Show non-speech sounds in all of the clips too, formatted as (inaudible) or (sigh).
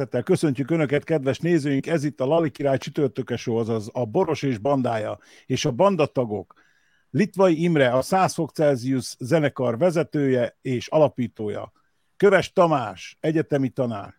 Szeretettel köszöntjük Önöket, kedves nézőink! Ez itt a Lali Király csütörtökesó, azaz a Boros és bandája, és a bandatagok. Litvai Imre, a 100 fok Celsius zenekar vezetője és alapítója. Köves Tamás, egyetemi tanár.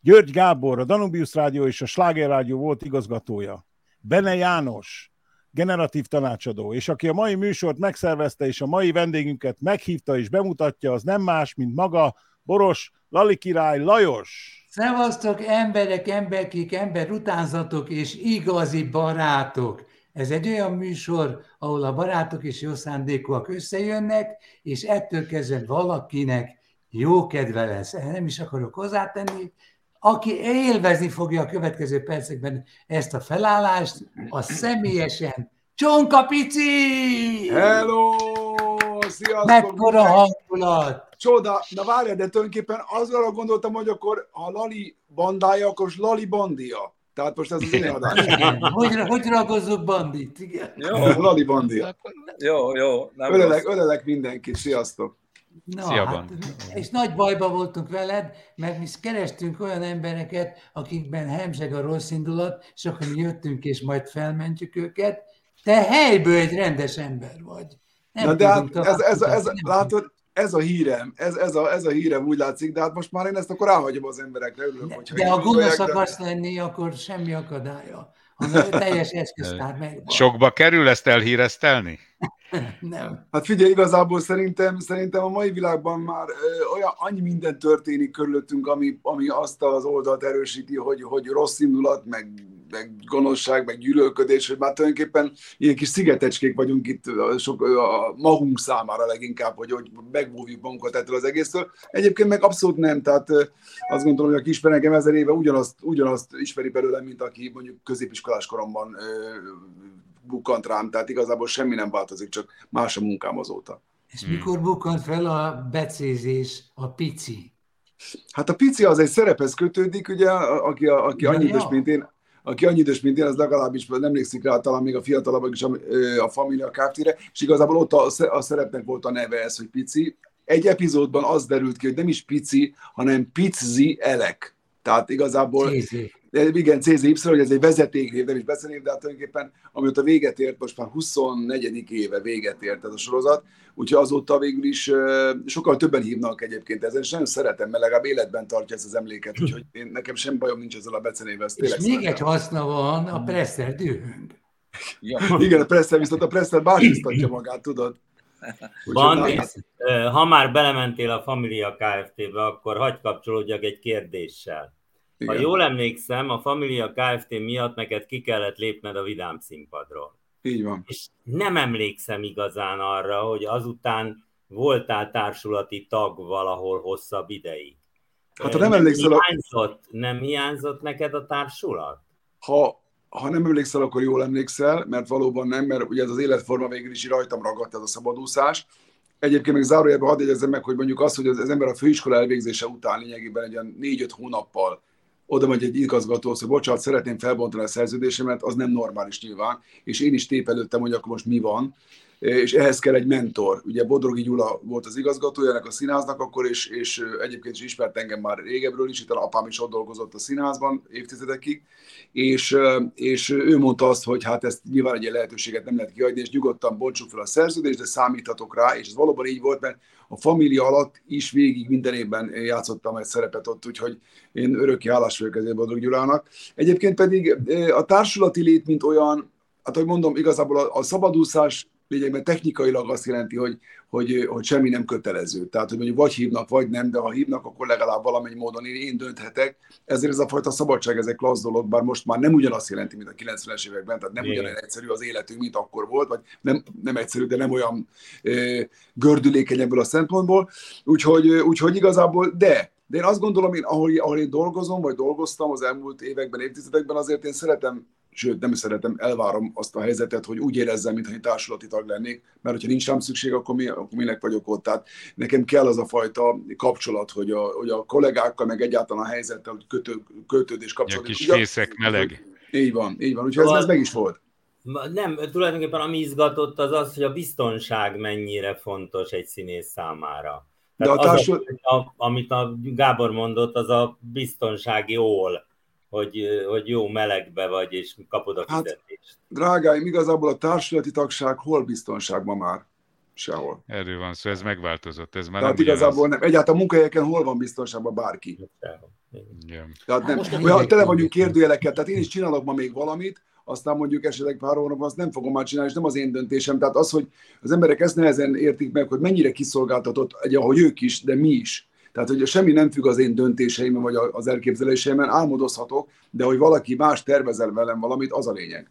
György Gábor, a Danubius Rádió és a Sláger Rádió volt igazgatója. Bene János, generatív tanácsadó, és aki a mai műsort megszervezte, és a mai vendégünket meghívta és bemutatja, az nem más, mint maga Boros Lali Király Lajos. Szevasztok, emberek, emberkék, ember utánzatok és igazi barátok! Ez egy olyan műsor, ahol a barátok és jó szándékúak összejönnek, és ettől kezdve valakinek jó kedve lesz. Nem is akarok hozzátenni. Aki élvezni fogja a következő percekben ezt a felállást, a személyesen Csonka Pici! Hello! Sziasztok! Mekkora hangulat! Csoda! Na várjál, de tulajdonképpen azra gondoltam, hogy akkor a Lali bandája, akkor Lali bandia. Tehát most ez az én adás. Hogy, hogy ragozzuk bandit? Igen. Jó. Lali bandia. Jó, jó. Nem ölelek, ölelek mindenkit, sziasztok! Na, Szia, hát, és nagy bajba voltunk veled, mert mi kerestünk olyan embereket, akikben hemzseg a rossz indulat, és akkor mi jöttünk, és majd felmentjük őket. Te helyből egy rendes ember vagy. Nem Na de hát ez, ez, ez, ez, látod, ez a hírem, ez, ez, a, ez a hírem úgy látszik, de hát most már én ezt akkor ráhagyom az emberekre, örülök, de, hogyha De ha gonosz akarsz de... lenni, akkor semmi akadálya. A teljes eszköztár megvan. Sokba kerül ezt elhíreztelni? (laughs) Nem. Hát figyelj, igazából szerintem, szerintem a mai világban már ö, olyan annyi minden történik körülöttünk, ami, ami azt az oldalt erősíti, hogy, hogy rossz indulat, meg, meg gonoszság, meg gyűlölködés, hogy már tulajdonképpen ilyen kis szigetecskék vagyunk itt sok, a magunk számára leginkább, hogy, hogy megmóvjuk magunkat ettől az egésztől. Egyébként meg abszolút nem, tehát azt gondolom, hogy aki ismer engem ezer éve, ugyanazt, ugyanazt ismeri belőlem, mint aki mondjuk középiskolás koromban bukkant rám, tehát igazából semmi nem változik, csak más a munkám azóta. És hmm. mikor bukkant fel a becézés, a pici? Hát a pici az egy szerephez kötődik, ugye, aki, aki annyi idős, mint én, aki annyi idős, mint én, az legalábbis emlékszik rá, talán még a fiatalabbak is a, a Familia Kft-re, és igazából ott a, a szerepnek volt a neve ez, hogy pici. Egy epizódban az derült ki, hogy nem is pici, hanem pizzi elek. Tehát igazából Cézi igen, CZY, hogy ez egy vezetéknév, nem is beszélnév, de hát tulajdonképpen amióta véget ért, most már 24. éve véget ért ez a sorozat, úgyhogy azóta végül is sokkal többen hívnak egyébként ezen, és nagyon szeretem, mert legalább életben tartja ezt az emléket, úgyhogy én, nekem sem bajom nincs ezzel a becenével. És még egy haszna van, a Presser dühöng. Ja. Igen, a Presser viszont a Presser básisztatja magát, tudod? Bandi, ha már belementél a Familia Kft-be, akkor hagyd kapcsolódjak egy kérdéssel. Igen. Ha jól emlékszem, a Familia Kft. miatt neked ki kellett lépned a vidám színpadról. Így van. És nem emlékszem igazán arra, hogy azután voltál társulati tag valahol hosszabb ideig. Hát ha nem, nem emlékszel... Hiányzott, nem hiányzott neked a társulat? Ha, ha nem emlékszel, akkor jól emlékszel, mert valóban nem, mert ugye ez az életforma végül is rajtam ragadt ez a szabadúszás. Egyébként meg zárójelben hadd jegyezzem meg, hogy mondjuk az, hogy az, az ember a főiskola elvégzése után lényegében egy olyan négy-öt hónappal oda megy egy igazgató, hogy bocsánat, szeretném felbontani a szerződésemet, az nem normális nyilván, és én is tépelődtem, hogy akkor most mi van, és ehhez kell egy mentor. Ugye Bodrogi Gyula volt az igazgatója ennek a színháznak akkor, és, és egyébként is ismert engem már régebről is, itt apám is ott dolgozott a színházban évtizedekig, és, és ő mondta azt, hogy hát ezt nyilván egy lehetőséget nem lehet kiadni, és nyugodtan bontsuk fel a szerződést, de számíthatok rá, és ez valóban így volt, mert a família alatt is végig minden évben játszottam egy szerepet ott, úgyhogy én örökké hálás vagyok ezért Bodrog Gyulának. Egyébként pedig a társulati lét, mint olyan, hát ahogy mondom, igazából a, a szabadúszás lényegben technikailag azt jelenti, hogy, hogy, hogy semmi nem kötelező. Tehát, hogy mondjuk vagy hívnak, vagy nem, de ha hívnak, akkor legalább valamennyi módon én, én dönthetek. Ezért ez a fajta szabadság, ez egy klassz dolog, bár most már nem ugyanazt jelenti, mint a 90-es években, tehát nem ugyanolyan egyszerű az életünk, mint akkor volt, vagy nem, nem egyszerű, de nem olyan e, gördülékeny ebből a szempontból. Úgyhogy, úgyhogy igazából, de de én azt gondolom, én, ahol, ahol én dolgozom, vagy dolgoztam az elmúlt években, évtizedekben, azért én szeretem sőt nem szeretem, elvárom azt a helyzetet, hogy úgy érezzem, mintha egy társulati tag lennék, mert hogyha nincs rám szükség, akkor, mi, akkor minek vagyok ott. Tehát nekem kell az a fajta kapcsolat, hogy a, hogy a kollégákkal, meg egyáltalán a helyzettel hogy kötő, kötődés kapcsolat. A kis fészek meleg. Így van, így van. Úgyhogy ez, ez meg is volt. Nem, tulajdonképpen ami izgatott az az, hogy a biztonság mennyire fontos egy színész számára. Tehát De a társul... az, a, amit a Gábor mondott, az a biztonsági ól hogy, hogy jó melegbe vagy, és kapod a hát, fizetést. Hát, drágáim, igazából a társulati tagság hol biztonságban már? Sehol. Erről van szó, ez megváltozott. Ez már Tehát nem igazából nem. Egyáltalán a munkahelyeken hol van biztonságban bárki? Igen. Tehát nem. Hát olyan, tele vagyunk kérdőjelekkel, tehát én is csinálok ma még valamit, aztán mondjuk esetleg pár hónapban azt nem fogom már csinálni, és nem az én döntésem. Tehát az, hogy az emberek ezt nehezen értik meg, hogy mennyire kiszolgáltatott, egy, ahogy ők is, de mi is tehát, hogy semmi nem függ az én döntéseimben, vagy az elképzeléseimben, álmodozhatok, de hogy valaki más tervezel velem valamit, az a lényeg.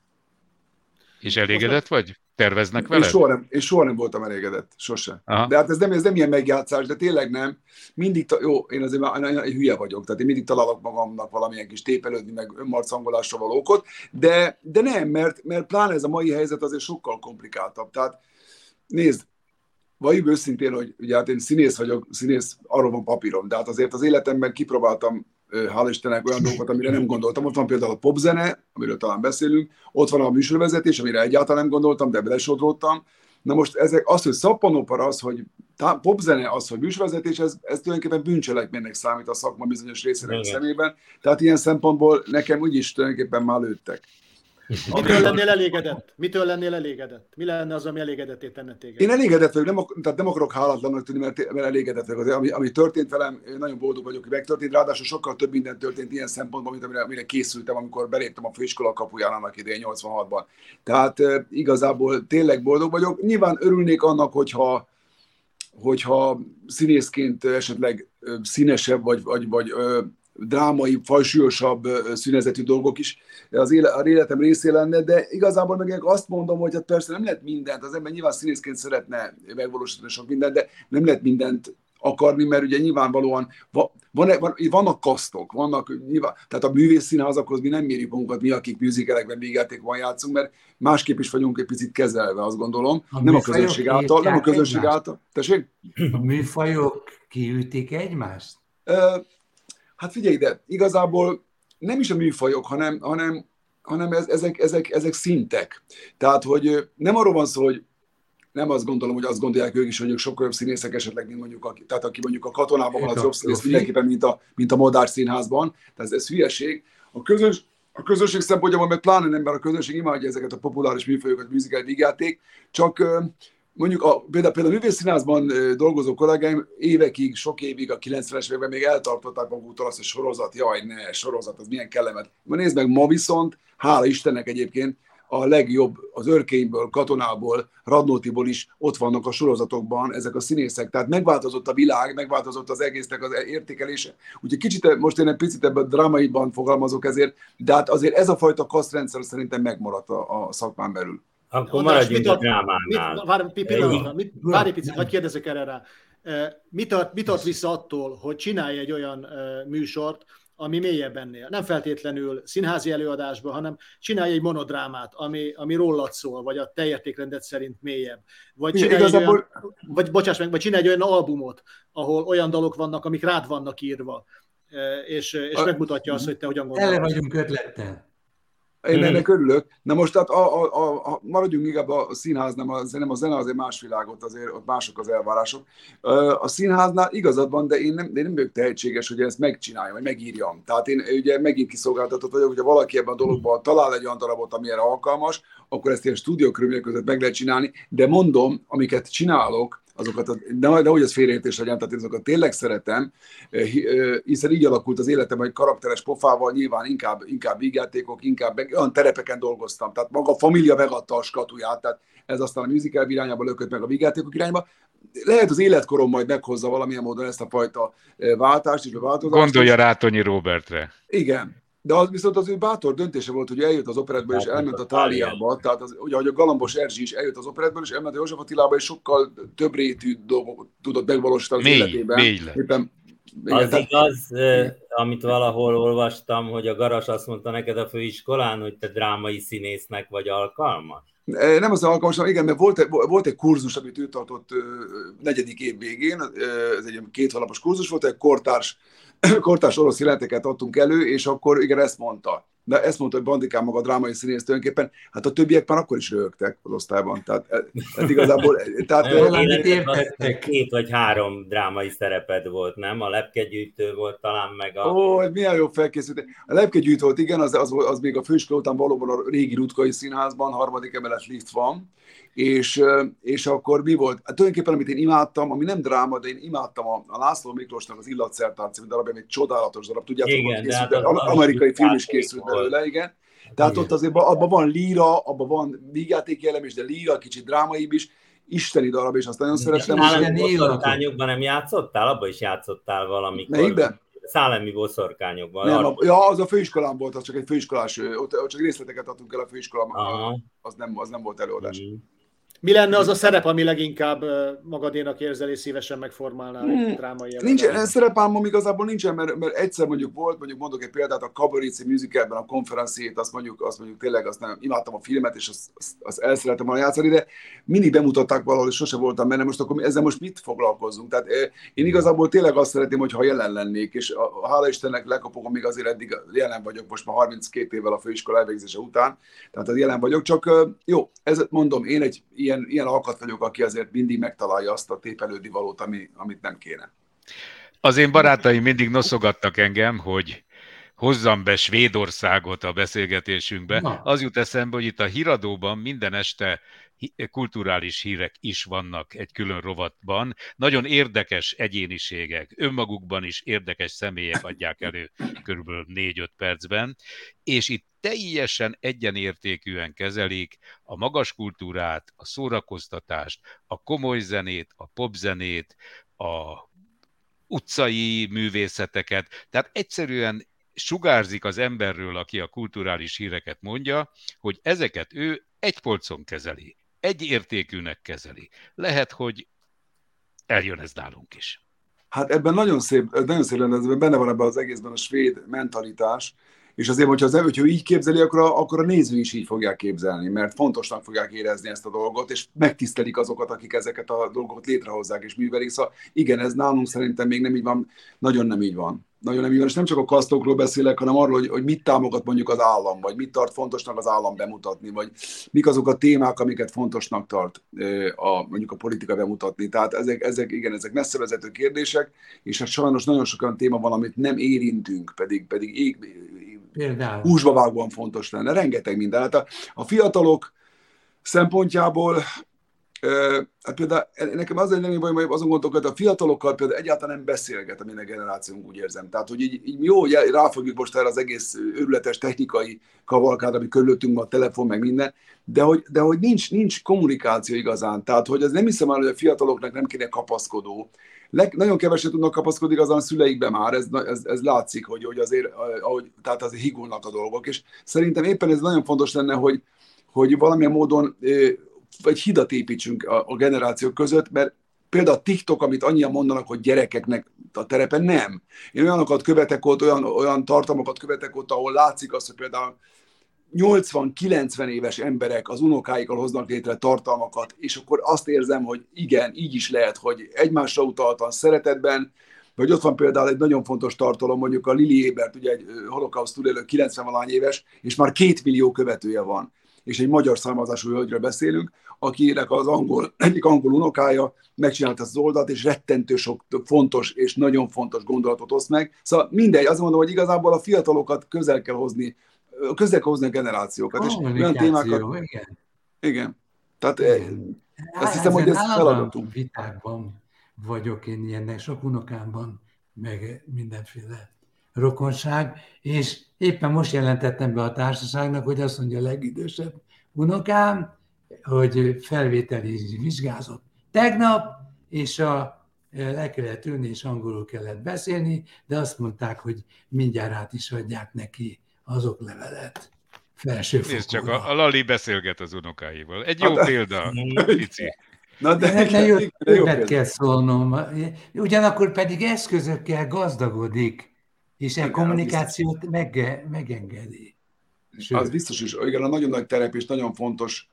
És elégedett vagy? Terveznek vele? Én soha nem, én soha nem voltam elégedett, sose. Aha. De hát ez nem, ez nem ilyen megjátszás, de tényleg nem. Mindig, ta, jó, én azért már egy hülye vagyok, tehát én mindig találok magamnak valamilyen kis tépelődni, meg önmarcangolásra való okot, de, de nem, mert, mert pláne ez a mai helyzet azért sokkal komplikáltabb. Tehát nézd, valljuk őszintén, hogy ugye hát én színész vagyok, színész, arról van papírom, de hát azért az életemben kipróbáltam hál' Istennek olyan dolgokat, amire nem gondoltam. Ott van például a popzene, amiről talán beszélünk, ott van a műsorvezetés, amire egyáltalán nem gondoltam, de belesodródtam. Na most ezek, az, hogy szappanopara, az, hogy popzene, az, hogy műsorvezetés, ez, ez tulajdonképpen bűncselekménynek számít a szakma bizonyos részének szemében. Tehát ilyen szempontból nekem úgyis tulajdonképpen már lőttek. Mitől lennél elégedett? Mitől lennél elégedett? Mi lenne az, ami elégedetté tenne téged? Én elégedett vagyok, nem, tehát nem akarok hálatlannak tűnni, mert, mert elégedett vagyok. Azért, ami, ami történt velem, nagyon boldog vagyok, hogy megtörtént. Ráadásul sokkal több minden történt ilyen szempontból, mint amire, amire készültem, amikor beléptem a főiskola kapuján annak idején 86-ban. Tehát e, igazából tényleg boldog vagyok. Nyilván örülnék annak, hogyha hogyha színészként esetleg színesebb, vagy, vagy, vagy drámai, fajsúlyosabb szünezetű dolgok is az életem részé lenne, de igazából meg azt mondom, hogy hát persze nem lehet mindent, az ember nyilván színészként szeretne megvalósítani sok mindent, de nem lehet mindent akarni, mert ugye nyilvánvalóan van, van, vannak kasztok, vannak nyilván, tehát a művészszínházakhoz mi nem mérjük magunkat, mi, akik műzikerekben van játszunk, mert másképp is vagyunk egy picit kezelve, azt gondolom, a nem a közönség által, nem a közönség egymást. által. Tessék? A műfajok kiütik egymást? Hát figyelj ide, igazából nem is a műfajok, hanem, hanem, hanem ez, ezek, ezek, ezek szintek. Tehát, hogy nem arról van szó, hogy nem azt gondolom, hogy azt gondolják ők is, hogy ők sokkal jobb színészek esetleg, mint mondjuk, aki, tehát aki mondjuk a katonában van, az jobb színész mindenképpen, mint a, mint a modár színházban. Tehát ez, ez hülyeség. A közös, a közönség szempontjából meg pláne nem, mert a közönség imádja ezeket a populáris műfajokat, műzikát, vígjáték, csak mondjuk a, például, például a művészszínházban dolgozó kollégáim évekig, sok évig, a 90-es években még eltartották maguktól azt, hogy sorozat, jaj, ne, sorozat, az milyen kellemet. Ma nézd meg, ma viszont, hála Istennek egyébként, a legjobb az örkényből, katonából, Radnótiból is ott vannak a sorozatokban ezek a színészek. Tehát megváltozott a világ, megváltozott az egésznek az értékelése. Úgyhogy kicsit, most én egy picit ebben drámaiban fogalmazok ezért, de hát azért ez a fajta kasztrendszer szerintem megmaradt a, a szakmán belül. Akkor maradjunk a drámánál. Várj egy picit, hogy kérdezek erre rá. Mit tart, mit tart vissza attól, hogy csinálj egy olyan műsort, ami mélyebb ennél. Nem feltétlenül színházi előadásban, hanem csinálj egy monodrámát, ami, ami rólad szól, vagy a te értékrendet szerint mélyebb. Vagy csinálj, igazából... olyan, vagy, bocsáss meg, vagy csinálj egy olyan albumot, ahol olyan dalok vannak, amik rád vannak írva, és, és a... megmutatja azt, hogy te hogyan gondolod. Ele vagyunk ötlettel. Én hmm. ennek örülök. Na most tehát a, a, a, maradjunk inkább a színház, nem a, nem a zene azért más világot, azért ott mások az elvárások. A színháznál igazad van, de én nem, de én nem vagyok tehetséges, hogy ezt megcsináljam, vagy megírjam. Tehát én ugye megint kiszolgáltatott vagyok, hogyha valaki ebben a dologban talál egy olyan darabot, ami erre alkalmas, akkor ezt ilyen stúdiókörülmények között meg lehet csinálni, de mondom, amiket csinálok, azokat, de, de hogy ez félreértés legyen, tehát én azokat tényleg szeretem, hiszen így alakult az életem, hogy karakteres pofával nyilván inkább, inkább vígjátékok, inkább olyan terepeken dolgoztam, tehát maga a família megadta a skatuját, tehát ez aztán a musical irányába lökött meg a vígjátékok irányba. Lehet az életkorom majd meghozza valamilyen módon ezt a fajta váltást és a változást. Gondolja Rátonyi Robertre. Igen, de az viszont az ő bátor döntése volt, hogy eljött az operetből és elment a Táliába. Tehát az, ugye, ahogy a Galambos Erzsi is eljött az operetből és elment a József Attilába, és sokkal több rétű dolgot tudott megvalósítani az mély, életében. Mély Éppen, igen, az tehát... igaz, amit valahol olvastam, hogy a Garas azt mondta neked a főiskolán, hogy te drámai színésznek vagy alkalmas? Nem az alkalmas, igen, mert volt, volt egy kurzus, amit ő tartott negyedik év végén, ez egy két hónapos kurzus volt, egy kortárs (coughs) kortárs orosz jelenteket adtunk elő, és akkor igen, ezt mondta. De ezt mondta, hogy Bandikám maga a drámai színész tulajdonképpen, hát a többiek már akkor is rögtek az osztályban. Tehát, tehát igazából... Tehát, Életed, két vagy három drámai szereped volt, nem? A lepkegyűjtő volt talán meg a... Ó, milyen jó felkészült. A lepkegyűjtő volt, igen, az, az, az még a főiskola után valóban a régi Rutkai Színházban, harmadik emelet lift van, és, és akkor mi volt? Hát tulajdonképpen, amit én imádtam, ami nem dráma, de én imádtam a, a László Miklósnak az Illatszertár című darab, egy csodálatos darab, tudjátok, igen, készült, hát az amerikai film is készült belőle, igen. Tehát igen. ott azért abban van líra, abban van vígjáték jelem is, de líra, kicsit drámaibb is, isteni darab, és azt nagyon szeretem. Nálam boszorkányokban nem játszottál? Abban is játszottál valamikor. Melyikben? Szálemi boszorkányokban. Nem, a, ja, az a főiskolán volt, az csak egy főiskolás, ott, ott csak részleteket adtunk el a főiskolában, az nem, az nem volt előadás. Mm. Mi lenne az a szerep, ami leginkább magadénak érzel és szívesen megformálnál hmm. egy drámai Nincsen, szerepálmom igazából nincsen, mert, mert egyszer mondjuk volt, mondjuk mondok egy példát, a Cabaret musicalben a konferenciét, azt mondjuk, azt mondjuk tényleg azt nem, imádtam a filmet, és azt, azt, azt el szeretem volna játszani, de mindig bemutatták valahol, és sose voltam benne, most akkor ezzel most mit foglalkozunk? Tehát én igazából tényleg azt szeretném, hogy ha jelen lennék, és a, hála Istennek lekapok, még azért eddig jelen vagyok, most már 32 évvel a főiskola elvégzése után, tehát jelen vagyok, csak jó, ez mondom, én egy ilyen, ilyen alkat vagyok, aki azért mindig megtalálja azt a tépelődi valót, ami, amit nem kéne. Az én barátaim mindig noszogattak engem, hogy hozzam be Svédországot a beszélgetésünkbe. Na. Az jut eszembe, hogy itt a híradóban minden este kulturális hírek is vannak egy külön rovatban. Nagyon érdekes egyéniségek, önmagukban is érdekes személyek adják elő körülbelül 4-5 percben, és itt teljesen egyenértékűen kezelik a magas kultúrát, a szórakoztatást, a komoly zenét, a popzenét, a utcai művészeteket. Tehát egyszerűen sugárzik az emberről, aki a kulturális híreket mondja, hogy ezeket ő egy polcon kezeli, egy értékűnek kezeli. Lehet, hogy eljön ez nálunk is. Hát ebben nagyon szép, nagyon szép lenne, benne van ebben az egészben a svéd mentalitás, és azért, hogyha, az, hogyha így képzeli, akkor a, akkor a néző is így fogják képzelni, mert fontosnak fogják érezni ezt a dolgot, és megtisztelik azokat, akik ezeket a dolgokat létrehozzák és művelik. Szóval igen, ez nálunk szerintem még nem így van, nagyon nem így van. Nagyon nem így van, és nem csak a kasztokról beszélek, hanem arról, hogy, hogy mit támogat mondjuk az állam, vagy mit tart fontosnak az állam bemutatni, vagy mik azok a témák, amiket fontosnak tart a, mondjuk a politika bemutatni. Tehát ezek, ezek igen, ezek messzevezető kérdések, és hát sajnos nagyon sok olyan téma van, amit nem érintünk, pedig, pedig ég, Például. húsba vágóan fontos lenne. Rengeteg minden. Hát a, a fiatalok szempontjából hát például nekem az nem baj, azon gondolok, hogy a fiatalokkal például egyáltalán nem beszélget a minden generációnk, úgy érzem. Tehát, hogy így, így jó, hogy ráfogjuk most erre az egész őrületes technikai kavalkád, ami körülöttünk van, a telefon, meg minden, de hogy, de hogy nincs, nincs kommunikáció igazán. Tehát, hogy ez nem hiszem el, hogy a fiataloknak nem kéne kapaszkodó, Leg, nagyon keveset tudnak kapaszkodni igazán a szüleikbe már, ez, ez, ez látszik, hogy, hogy azért, ahogy, tehát azért higulnak a dolgok, és szerintem éppen ez nagyon fontos lenne, hogy, hogy valamilyen módon vagy hidat építsünk a, a generációk között, mert például a TikTok, amit annyian mondanak, hogy gyerekeknek a terepe, nem. Én olyanokat követek ott, olyan, olyan tartalmakat követek ott, ahol látszik az, hogy például 80-90 éves emberek az unokáikkal hoznak létre tartalmakat, és akkor azt érzem, hogy igen, így is lehet, hogy egymásra utaltan szeretetben, vagy ott van például egy nagyon fontos tartalom, mondjuk a Lili Ébert, ugye egy holokauszt túlélő 90 valány éves, és már két millió követője van. És egy magyar származású hölgyről beszélünk, akinek az angol, (clears throat) egyik angol unokája megcsinálta az oldalt, és rettentő sok fontos és nagyon fontos gondolatot oszt meg. Szóval mindegy, azt mondom, hogy igazából a fiatalokat közel kell hozni közel hozni a generációkat, és olyan témákat... Igen. igen. Tehát ezt hiszem, hogy ez feladatunk. vitákban vagyok én ilyennek, sok unokámban, meg mindenféle rokonság, és éppen most jelentettem be a társaságnak, hogy azt mondja a legidősebb unokám, hogy felvételi vizsgázott tegnap, és a, le kellett ülni, és angolul kellett beszélni, de azt mondták, hogy mindjárt át is adják neki azok levelet. Felső Nézd csak, a, a Lali beszélget az unokáival. Egy jó hát, példa, Pici. Na de, de, de jó, többet kell szólnom. Ugyanakkor pedig eszközökkel gazdagodik, és a kommunikációt meg, megengedi. Sőt. Az biztos is, igen, a nagyon nagy terep és nagyon fontos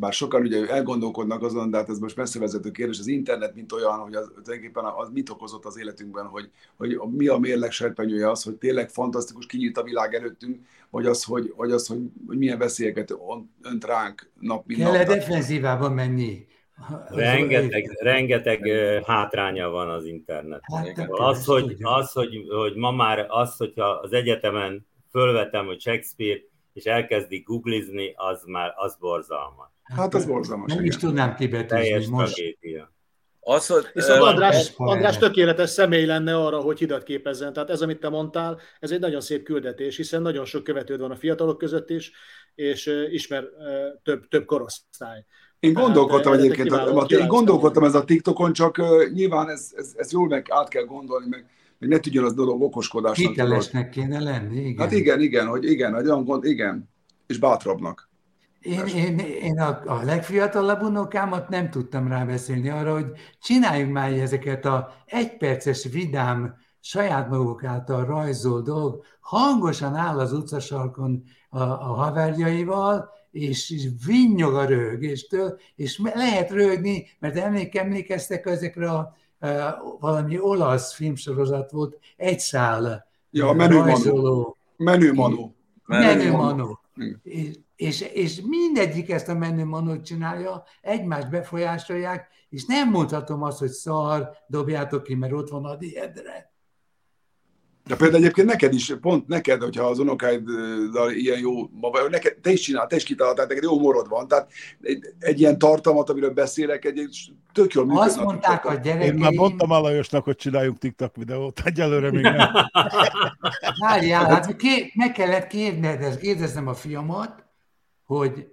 bár sokan ugye elgondolkodnak azon, de hát ez most messzevezető kérdés, az internet, mint olyan, hogy az, tulajdonképpen az mit okozott az életünkben, hogy, hogy mi a mérleg serpenyője az, hogy tényleg fantasztikus kinyílt a világ előttünk, vagy az, hogy, vagy az, hogy, hogy milyen veszélyeket önt ránk nap, mint Kell-e defenzívában menni? Rengeteg, rengeteg hátránya van az internet. Hát, az, hogy, az hogy, hogy ma már az, hogyha az egyetemen fölvetem, hogy Shakespeare, és elkezdik googlizni, az már az borzalmas. Hát az borzalmas. Nem igen. is tudnám kibetűzni most. Tragédia. Az, hogy, Viszont András, András tökéletes személy lenne arra, hogy hidat képezzen. Tehát ez, amit te mondtál, ez egy nagyon szép küldetés, hiszen nagyon sok követőd van a fiatalok között is, és ismer több, több korosztály. Én gondolkodtam hát, egyébként, kiváló, én gondolkodtam ez a TikTokon, csak nyilván ez, ez, ez jól meg át kell gondolni, meg, meg ne tudjon az dolog okoskodásnak. Hitelesnek kéne lenni, igen. Hát igen, igen, hogy igen, hogy olyan gond, igen, és bátrabbnak. Én, én, én a, a legfiatalabb unokámat nem tudtam rábeszélni arra, hogy csináljunk már ezeket a egyperces vidám, saját maguk által rajzol dolg, hangosan áll az utcasarkon a, a haverjaival, és, és vinnyog a röhögéstől, és lehet röhögni, mert emlék, emlékeztek ezekre a, a, valami olasz filmsorozat volt, egy szál ja, a menü rajzoló. Menü manó. Menü manó. És, és, mindegyik ezt a menő manót csinálja, egymást befolyásolják, és nem mondhatom azt, hogy szar, dobjátok ki, mert ott van a diedre. De például egyébként neked is, pont neked, hogyha az unokáiddal ilyen jó, neked, te is csinál, te is kitaláltál, neked jó morod van, tehát egy, egy ilyen tartalmat, amiről beszélek, egy, egy tök jól működnek. Azt mondták a gyerekeim... Én már mondtam Alajosnak, hogy csináljunk TikTok videót, egyelőre még nem. Várjál, hát ké, meg kellett kérdeznem a fiamat, hogy,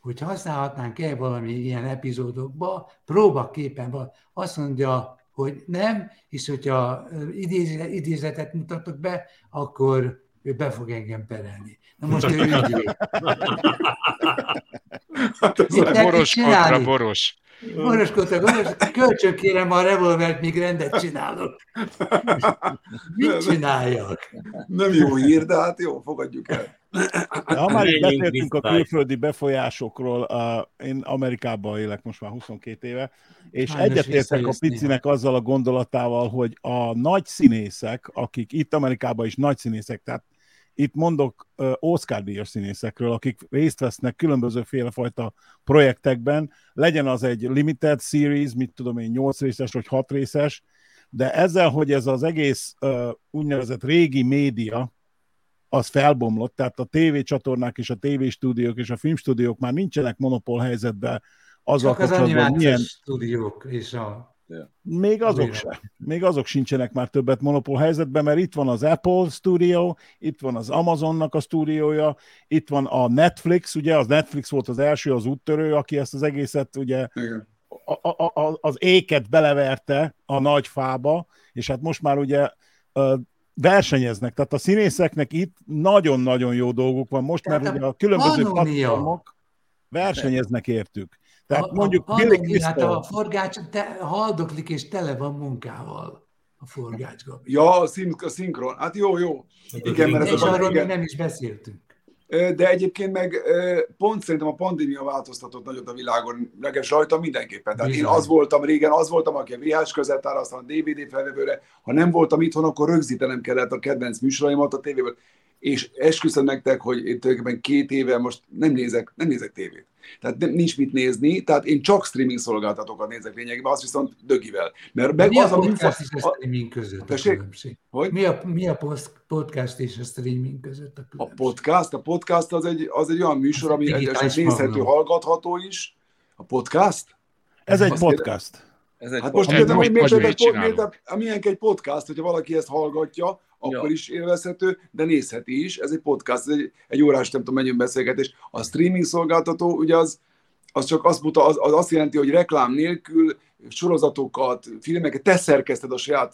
hogy használhatnánk-e valami ilyen epizódokba, próbaképpen van. Azt mondja, hogy nem, és hogyha idézetet mutatok be, akkor ő be fog engem perelni. Na most ő ügyvéd. (laughs) Hát ez boros kontra boros. Boros kontra boros. Kölcsön kérem a revolvert, míg rendet csinálok. (laughs) Mit csináljak? Nem jó hír, de hát jó, fogadjuk el. De ha már beszéltünk a külföldi befolyásokról, uh, én Amerikában élek most már 22 éve, és egyetértek a Picinek azzal a gondolatával, hogy a nagy színészek, akik itt Amerikában is nagy színészek, tehát itt mondok Oscar-díjas színészekről, akik részt vesznek különböző fajta projektekben, legyen az egy limited series, mit tudom én, 8 részes vagy 6 részes, de ezzel, hogy ez az egész úgynevezett régi média, az felbomlott, tehát a tévécsatornák és a tévéstúdiók és a filmstúdiók már nincsenek monopól helyzetben azzal Csak az milyen... stúdiók és a még azok se. Még azok sincsenek már többet monopól helyzetben, mert itt van az Apple stúdió, itt van az Amazonnak a stúdiója, itt van a Netflix, ugye az Netflix volt az első, az úttörő, aki ezt az egészet ugye a, a, a, az éket beleverte a nagy fába, és hát most már ugye versenyeznek, tehát a színészeknek itt nagyon-nagyon jó dolguk van most, mert ugye a különböző platformok versenyeznek értük. Tehát a, mondjuk a, Billy Crystal... a forgács te, haldoklik és tele van munkával a forgács, Gabi. Ja, a, szink, a szinkron. Hát jó, jó. Igen, mert ez és a arról igen. nem is beszéltünk. De egyébként meg pont szerintem a pandémia változtatott nagyot a világon, legalábbis rajta mindenképpen. Tehát Bizony. én az voltam régen, az voltam, aki a VHS között aztán a DVD felvevőre. Ha nem voltam itthon, akkor rögzítenem kellett a kedvenc műsoraimat a tévéből. És esküszöm nektek, hogy én tulajdonképpen két éve most nem nézek, nem nézek tévét. Tehát nem, nincs mit nézni, tehát én csak streaming szolgáltatókat nézek lényegében, azt viszont dögivel. Mert meg mi az a, a podcast és a streaming között a különbség? Hogy? Mi a, mi a podcast és a streaming között a különbség? A podcast, a podcast az egy, az egy olyan műsor, ami egy, nézhető, hallgatható is. A podcast? Ez egy podcast. Ez egy hát most kérdem, hogy miért, miért, miért, miért, egy podcast, hogyha valaki ezt hallgatja, akkor ja. is élvezhető, de nézheti is. Ez egy podcast, ez egy, egy órás, nem tudom, mennyi beszélgetés. A streaming szolgáltató, ugye az, az csak azt, muta, az, az azt jelenti, hogy reklám nélkül sorozatokat, filmeket, te szerkeszted a saját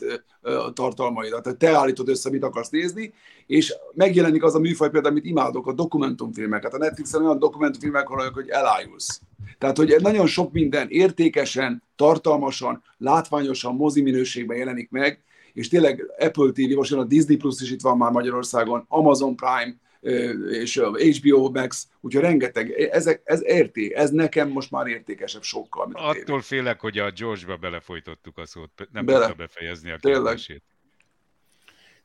tartalmaidat, tehát te állítod össze, mit akarsz nézni, és megjelenik az a műfaj például, amit imádok, a dokumentumfilmeket. A Netflixen olyan dokumentumfilmek vannak, hogy elájulsz. Tehát, hogy nagyon sok minden értékesen, tartalmasan, látványosan, mozi minőségben jelenik meg, és tényleg Apple TV, most jön a Disney Plus is itt van már Magyarországon, Amazon Prime, és HBO Max, úgyhogy rengeteg, ezek, ez érté, ez nekem most már értékesebb sokkal. Attól félek, hogy a George-ba belefolytottuk a szót, nem Bele. tudta befejezni a kérdését.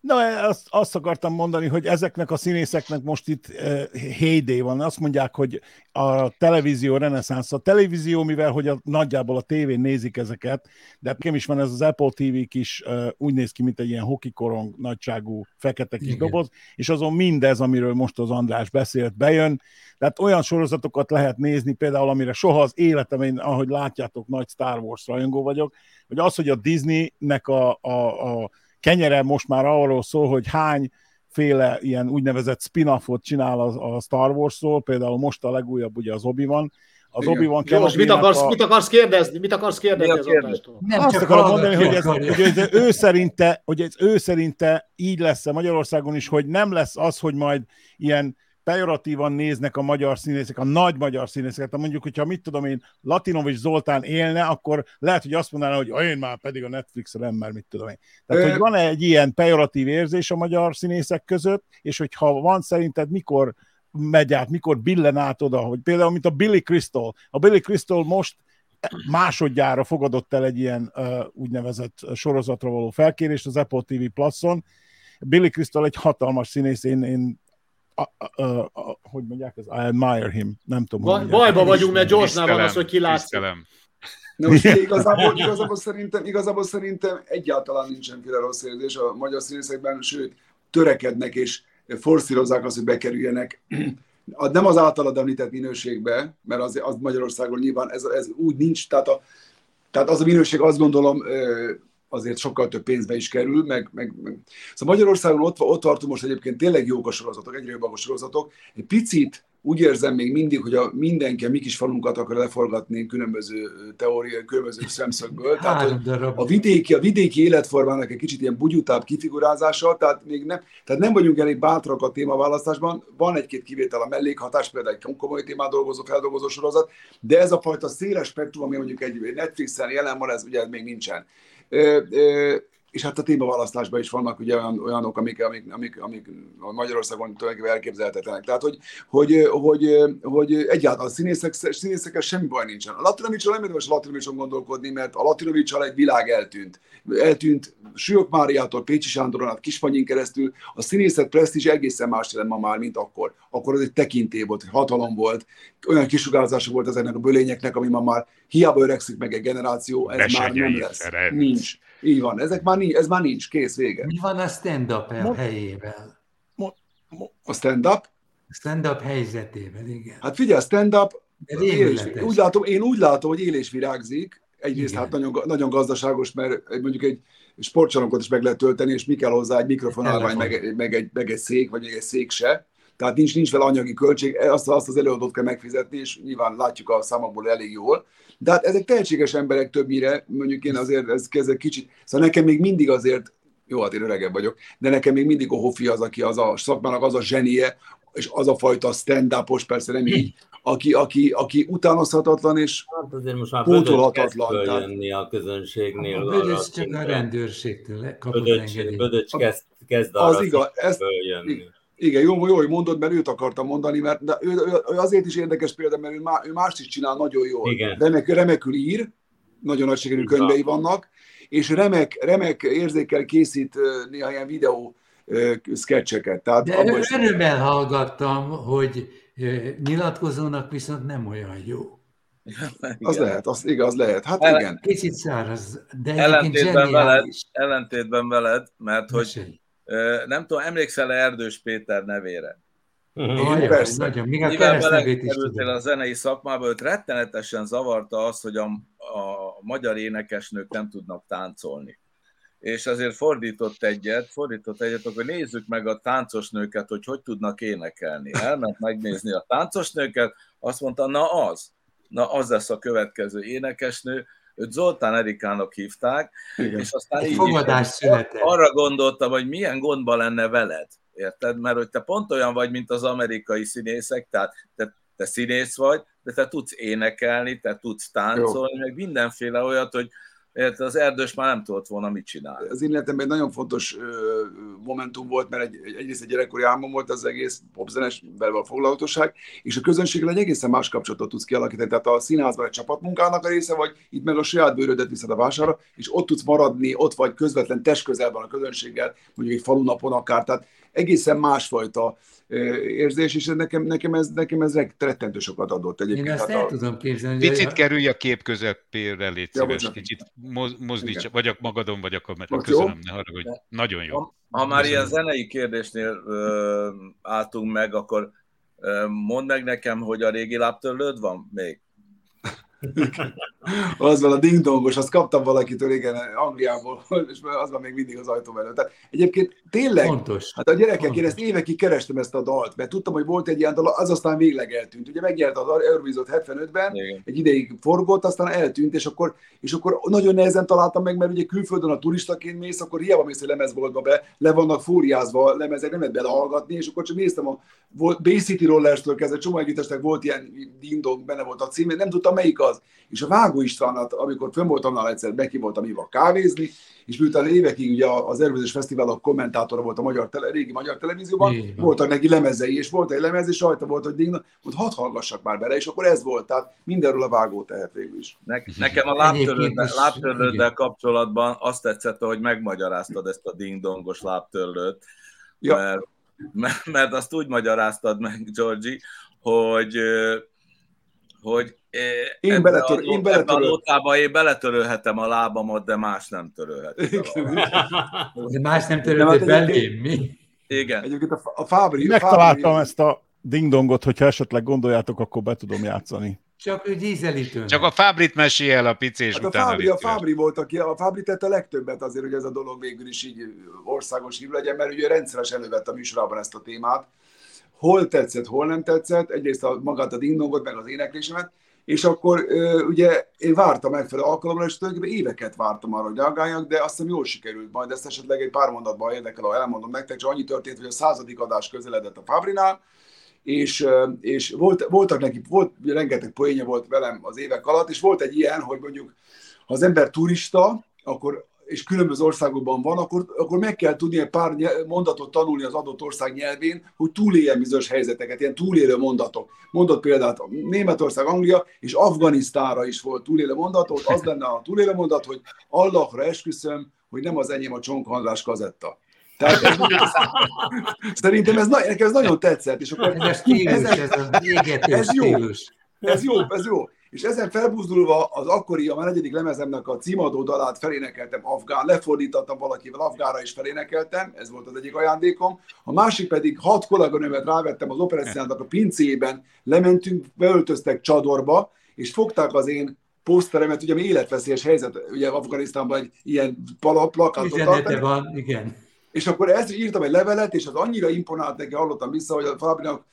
Na, azt, azt akartam mondani, hogy ezeknek a színészeknek most itt uh, heyday van. Azt mondják, hogy a televízió reneszánsz. A televízió, mivel hogy a, nagyjából a tévén nézik ezeket, de nekem is van ez az Apple TV is uh, úgy néz ki, mint egy ilyen hokikorong nagyságú fekete kis Igen. doboz, és azon mindez, amiről most az András beszélt, bejön. Tehát olyan sorozatokat lehet nézni, például amire soha az életemben, ahogy látjátok, nagy Star Wars rajongó vagyok, hogy az, hogy a Disneynek a, a, a kenyere most már arról szól, hogy hány féle ilyen úgynevezett spin-offot csinál a, a Star Wars-ról, például most a legújabb ugye az Obi-Wan, az obi wan Most mit akarsz, a... mit akarsz kérdezni? Mit akarsz kérdezni az adástól? Nem Azt akarom mondani, hogy ez, hogy ez ő szerinte, hogy ez ő szerinte így lesz Magyarországon is, hogy nem lesz az, hogy majd ilyen pejoratívan néznek a magyar színészek, a nagy magyar színészeket. Ha mondjuk, hogyha mit tudom én, Latinovics Zoltán élne, akkor lehet, hogy azt mondaná, hogy én már pedig a Netflixre nem, mert mit tudom én. Tehát, hogy van-e egy ilyen pejoratív érzés a magyar színészek között, és hogyha van, szerinted mikor megy át, mikor billen át oda, hogy például, mint a Billy Crystal. A Billy Crystal most másodjára fogadott el egy ilyen uh, úgynevezett sorozatra való felkérést az Apple TV Plus-on. Billy Crystal egy hatalmas színész, én, én a, a, a, hogy mondják, az I admire him, nem tudom. Ba, bajba vagyunk, mert George-nál van az, hogy kilátszik. Na most (laughs) igazából, igazából, szerintem, igazából szerintem egyáltalán nincsen féle rossz érzés a magyar színészekben, sőt, törekednek és forszírozzák azt, hogy bekerüljenek nem az általad említett minőségbe, mert az, az Magyarországon nyilván ez, ez úgy nincs, tehát, a, tehát az a minőség azt gondolom azért sokkal több pénzbe is kerül, meg, meg, meg. Szóval Magyarországon ott, ott tartunk most egyébként tényleg jók a sorozatok, egyre jobbak a sorozatok. Egy picit úgy érzem még mindig, hogy a mindenki a mi kis falunkat akar leforgatni különböző teória, különböző szemszögből. Tehát, a vidéki, a vidéki életformának egy kicsit ilyen bugyutább kifigurázása, tehát még nem, tehát nem vagyunk elég bátrak a témaválasztásban. Van egy-két kivétel a mellékhatás, például egy komoly témát dolgozó, feldolgozó sorozat, de ez a fajta széles spektrum, ami mondjuk egy Netflixen jelen van, ez ugye még nincsen és hát a témaválasztásban is vannak ugye olyan, olyanok, amik, amik, amik, amik Magyarországon tulajdonképpen elképzelhetetlenek. Tehát, hogy, hogy, hogy, hogy egyáltalán a színészek, színészekkel semmi baj nincsen. A Latinovicsal nem érdemes a Latinovicson gondolkodni, mert a Latinovicsal egy világ eltűnt. Eltűnt Sülyök Máriától, Pécsi Sándoron át Kispanyin keresztül. A színészet presztízs egészen más jelent ma már, mint akkor. Akkor az egy tekintély volt, hatalom volt, olyan kisugárzása volt ezeknek a bölényeknek, ami ma már hiába öregszik meg egy generáció, ez már nem lesz. Ferenc. Nincs. Így van, ezek már nincs, ez már nincs, kész, vége. Mi van a stand-up helyével? A stand-up? A stand-up helyzetével, igen. Hát figyelj, a stand-up, élés, úgy látom, én úgy látom, hogy élés virágzik, egyrészt igen. hát nagyon, nagyon gazdaságos, mert mondjuk egy sportcsarnokot is meg lehet tölteni, és mi kell hozzá, egy mikrofonálvány, meg, meg, egy, meg egy szék, vagy egy szék se. Tehát nincs, nincs vele anyagi költség, azt, azt az előadót kell megfizetni, és nyilván látjuk a számokból elég jól. De hát ezek tehetséges emberek többnyire, mondjuk én azért ez kezdek kicsit, szóval nekem még mindig azért, jó, hát én öregebb vagyok, de nekem még mindig a Hofi az, aki az a szakmának az a zsenie, és az a fajta stand-upos, persze nem így, aki, aki, aki utánozhatatlan és hát azért most már pótolhatatlan. Tehát... jönni a közönségnél. A Bödöcs csak a rendőrségtől kapott Bödöcs, Bödöcs kezd, kezd arra az igaz, ezt, igen, jó, jó, hogy mondod, mert őt akartam mondani, mert de ő, ő azért is érdekes példa, mert ő, má, ő mást is csinál nagyon jól. Igen. Remek, remekül ír, nagyon nagy könyvei vannak, és remek, remek érzékkel készít néha ilyen videó sketcheket. Tehát De is... örömmel hallgattam, hogy nyilatkozónak viszont nem olyan jó. (laughs) az lehet, az igaz, lehet. Hát El, igen. Kicsit száraz, de ellentétben veled, ellentétben veled, mert hogy nem tudom, emlékszel-e Erdős Péter nevére? Uh-huh. Persze. Nagyon, még a Mivel belekerültél a zenei szakmába, őt rettenetesen zavarta az, hogy a, a magyar énekesnők nem tudnak táncolni. És azért fordított egyet, fordított egyet, hogy nézzük meg a táncos nőket, hogy hogy tudnak énekelni. Elment megnézni a táncos nőket, azt mondta, na az, na az lesz a következő énekesnő, őt Zoltán Erikának hívták, Igen. és aztán Egy így arra gondoltam, hogy milyen gondba lenne veled, érted? Mert hogy te pont olyan vagy, mint az amerikai színészek, tehát te, te színész vagy, de te tudsz énekelni, te tudsz táncolni, Jó. meg mindenféle olyat, hogy Érte, az erdős már nem tudott volna mit csinálni. Az életemben egy nagyon fontos momentum volt, mert egy, egyrészt egy gyerekkori álmom volt az egész popzenes belve a foglalatosság, és a közönséggel egy egészen más kapcsolatot tudsz kialakítani. Tehát a színházban egy csapatmunkának a része vagy, itt meg a saját bőrödet viszed a vására, és ott tudsz maradni, ott vagy közvetlen testközelben a közönséggel, mondjuk egy falunapon akár. Tehát egészen másfajta érzés, és nekem, nekem, ez, nekem ez rettentő sokat adott egyébként. Én ezt hát el tudom képzelni. Picit a... kerülj a kép közepére, légy szíves, ja, kicsit mozdíts, vagy a magadon, vagy a kamerán. Köszönöm, ne haragudj. Nagyon jó. Ha, ha már ilyen zenei kérdésnél ö, álltunk meg, akkor ö, mondd meg nekem, hogy a régi lábtörlőd van még? Az van a dingdongos, azt kaptam valakitől igen, Angliából, és az van még mindig az ajtó előtt. Tehát egyébként tényleg, Fontos. hát a gyerekek, Fontos. én ezt évekig kerestem ezt a dalt, mert tudtam, hogy volt egy ilyen dal, az aztán végleg eltűnt. Ugye megjelent az Eurovízot 75-ben, igen. egy ideig forgott, aztán eltűnt, és akkor, és akkor nagyon nehezen találtam meg, mert ugye külföldön a turistaként mész, akkor hiába mész egy lemezboltba be, le vannak fóriázva lemezek, nem lehet belehallgatni, és akkor csak néztem a volt, Bay City Rollerstől kezdve, csomó volt ilyen ding benne volt a cím, nem tudtam melyik az. És a Vágó Istvánat, amikor fönn voltam nála egyszer, neki voltam hívva kávézni, és miután évekig ugye az Erőzés Fesztiválok kommentátora volt a magyar tele, régi magyar televízióban, Igen. voltak neki lemezei, és volt egy lemez, és rajta volt, hogy Digna, hogy hadd hallgassak már bele, és akkor ez volt, tehát mindenről a vágó tehet végül is. Ne, nekem a lábtörlőddel, lábtörlőddel kapcsolatban azt tetszett, hogy megmagyaráztad ezt a dingdongos lábtörlőt, ja. mert, mert, mert azt úgy magyaráztad meg, Georgi, hogy hogy én, beletör, a, én beletöröl. a lótába én beletörölhetem a lábamat, de más nem törölheti. De más nem törölhet belém, mi? Igen. Egyébként a, a Fábri... Megtaláltam Fábri... ezt a dingdongot, hogyha esetleg gondoljátok, akkor be tudom játszani. Csak ő dízelítő. Csak a Fábrit mesél el a picés hát a Fábri, a Fábri volt, aki a Fábri tette a legtöbbet azért, hogy ez a dolog végül is így országos hív legyen, mert ugye rendszeresen elővette a műsorában ezt a témát. Hol tetszett, hol nem tetszett, egyrészt a, magát a dingdongot, meg az éneklésemet, és akkor ugye én vártam megfelelő alkalomra, és tulajdonképpen éveket vártam arra, hogy reagáljak, de azt hiszem jól sikerült. Majd, ezt esetleg egy pár mondatban érdekel, ha elmondom nektek, csak annyi történt, hogy a századik adás közeledett a Fabrinál, és, és volt, voltak neki, volt, rengeteg poénja volt velem az évek alatt, és volt egy ilyen, hogy mondjuk, ha az ember turista, akkor és különböző országokban van, akkor, akkor meg kell tudni egy pár mondatot tanulni az adott ország nyelvén, hogy túléljen bizonyos helyzeteket, ilyen túlélő mondatok. Mondott példát Németország, Anglia, és Afganisztára is volt túlélő mondatot, az lenne a túlélő mondat, hogy Allahra esküszöm, hogy nem az enyém a csonkhandlás kazetta. Tehát ez, szerintem ez, ez nagyon tetszett, és akkor ez, stílus, ez, ez, ez jó, ez jó, ez jó és ezen felbuzdulva az akkori, a negyedik lemezemnek a címadó dalát felénekeltem afgán, lefordítottam valakivel afgára is felénekeltem, ez volt az egyik ajándékom. A másik pedig hat kolléganőmet rávettem az operesszínának a pincében, lementünk, beöltöztek csadorba, és fogták az én poszteremet, ugye ami életveszélyes helyzet, ugye Afganisztánban egy ilyen plakátot tartani. van, igen. És akkor ezt írtam egy levelet, és az annyira imponált neki, hallottam vissza, hogy a Fabinak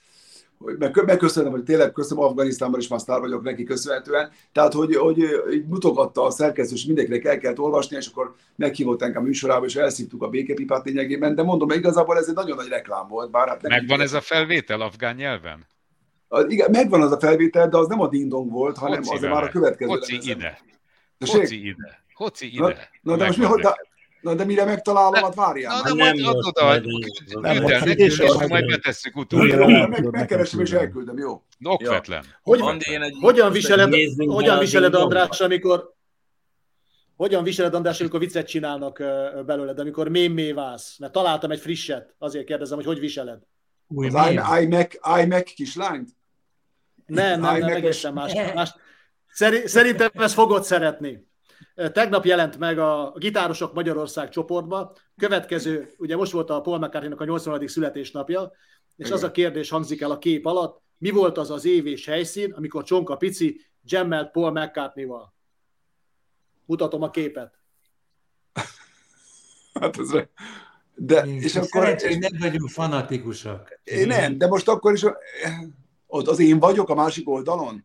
megköszönöm, hogy tényleg köszönöm Afganisztánban is már sztár vagyok neki köszönhetően. Tehát, hogy, hogy hogy mutogatta a szerkesztő, és mindenkinek el kellett olvasni, és akkor meghívott engem műsorába, és elszívtuk a békepipát lényegében, de mondom, igazából ez egy nagyon nagy reklám volt. Bár hát Megvan ez a felvétel afgán nyelven? Igen, megvan az a felvétel, de az nem a ding-dong volt, hanem Hoci az már a következő. Hoci ide. Hoci ide. Hoci ide. Na, na de most mi, hogy, Na de mire megtalálom, hát várjál. Na, de majd adod oda, küld és majd betesszük utólag. Megkeresem és elküldöm, jó? Okvetlen. Hogy, hogyan viseled, hogyan viseled András, amikor hogyan viseled, András, amikor viccet csinálnak belőled, amikor mémé válsz? Mert találtam egy frisset, azért kérdezem, hogy hogy viseled. Új, az iMac, iMac kislányt? Nem, nem, nem, egészen más. más. Szerintem ezt fogod szeretni. Tegnap jelent meg a Gitárosok Magyarország csoportba. Következő, ugye most volt a Paul mccartney a 80. születésnapja, és Igen. az a kérdés hangzik el a kép alatt, mi volt az az év és helyszín, amikor Csonka Pici jammelt Paul McCartney-val? Mutatom a képet. (laughs) hát ez... De, és, és akkor... Szerencsé, nem vagyunk fanatikusak. Én nem, de most akkor is ott az én vagyok a másik oldalon?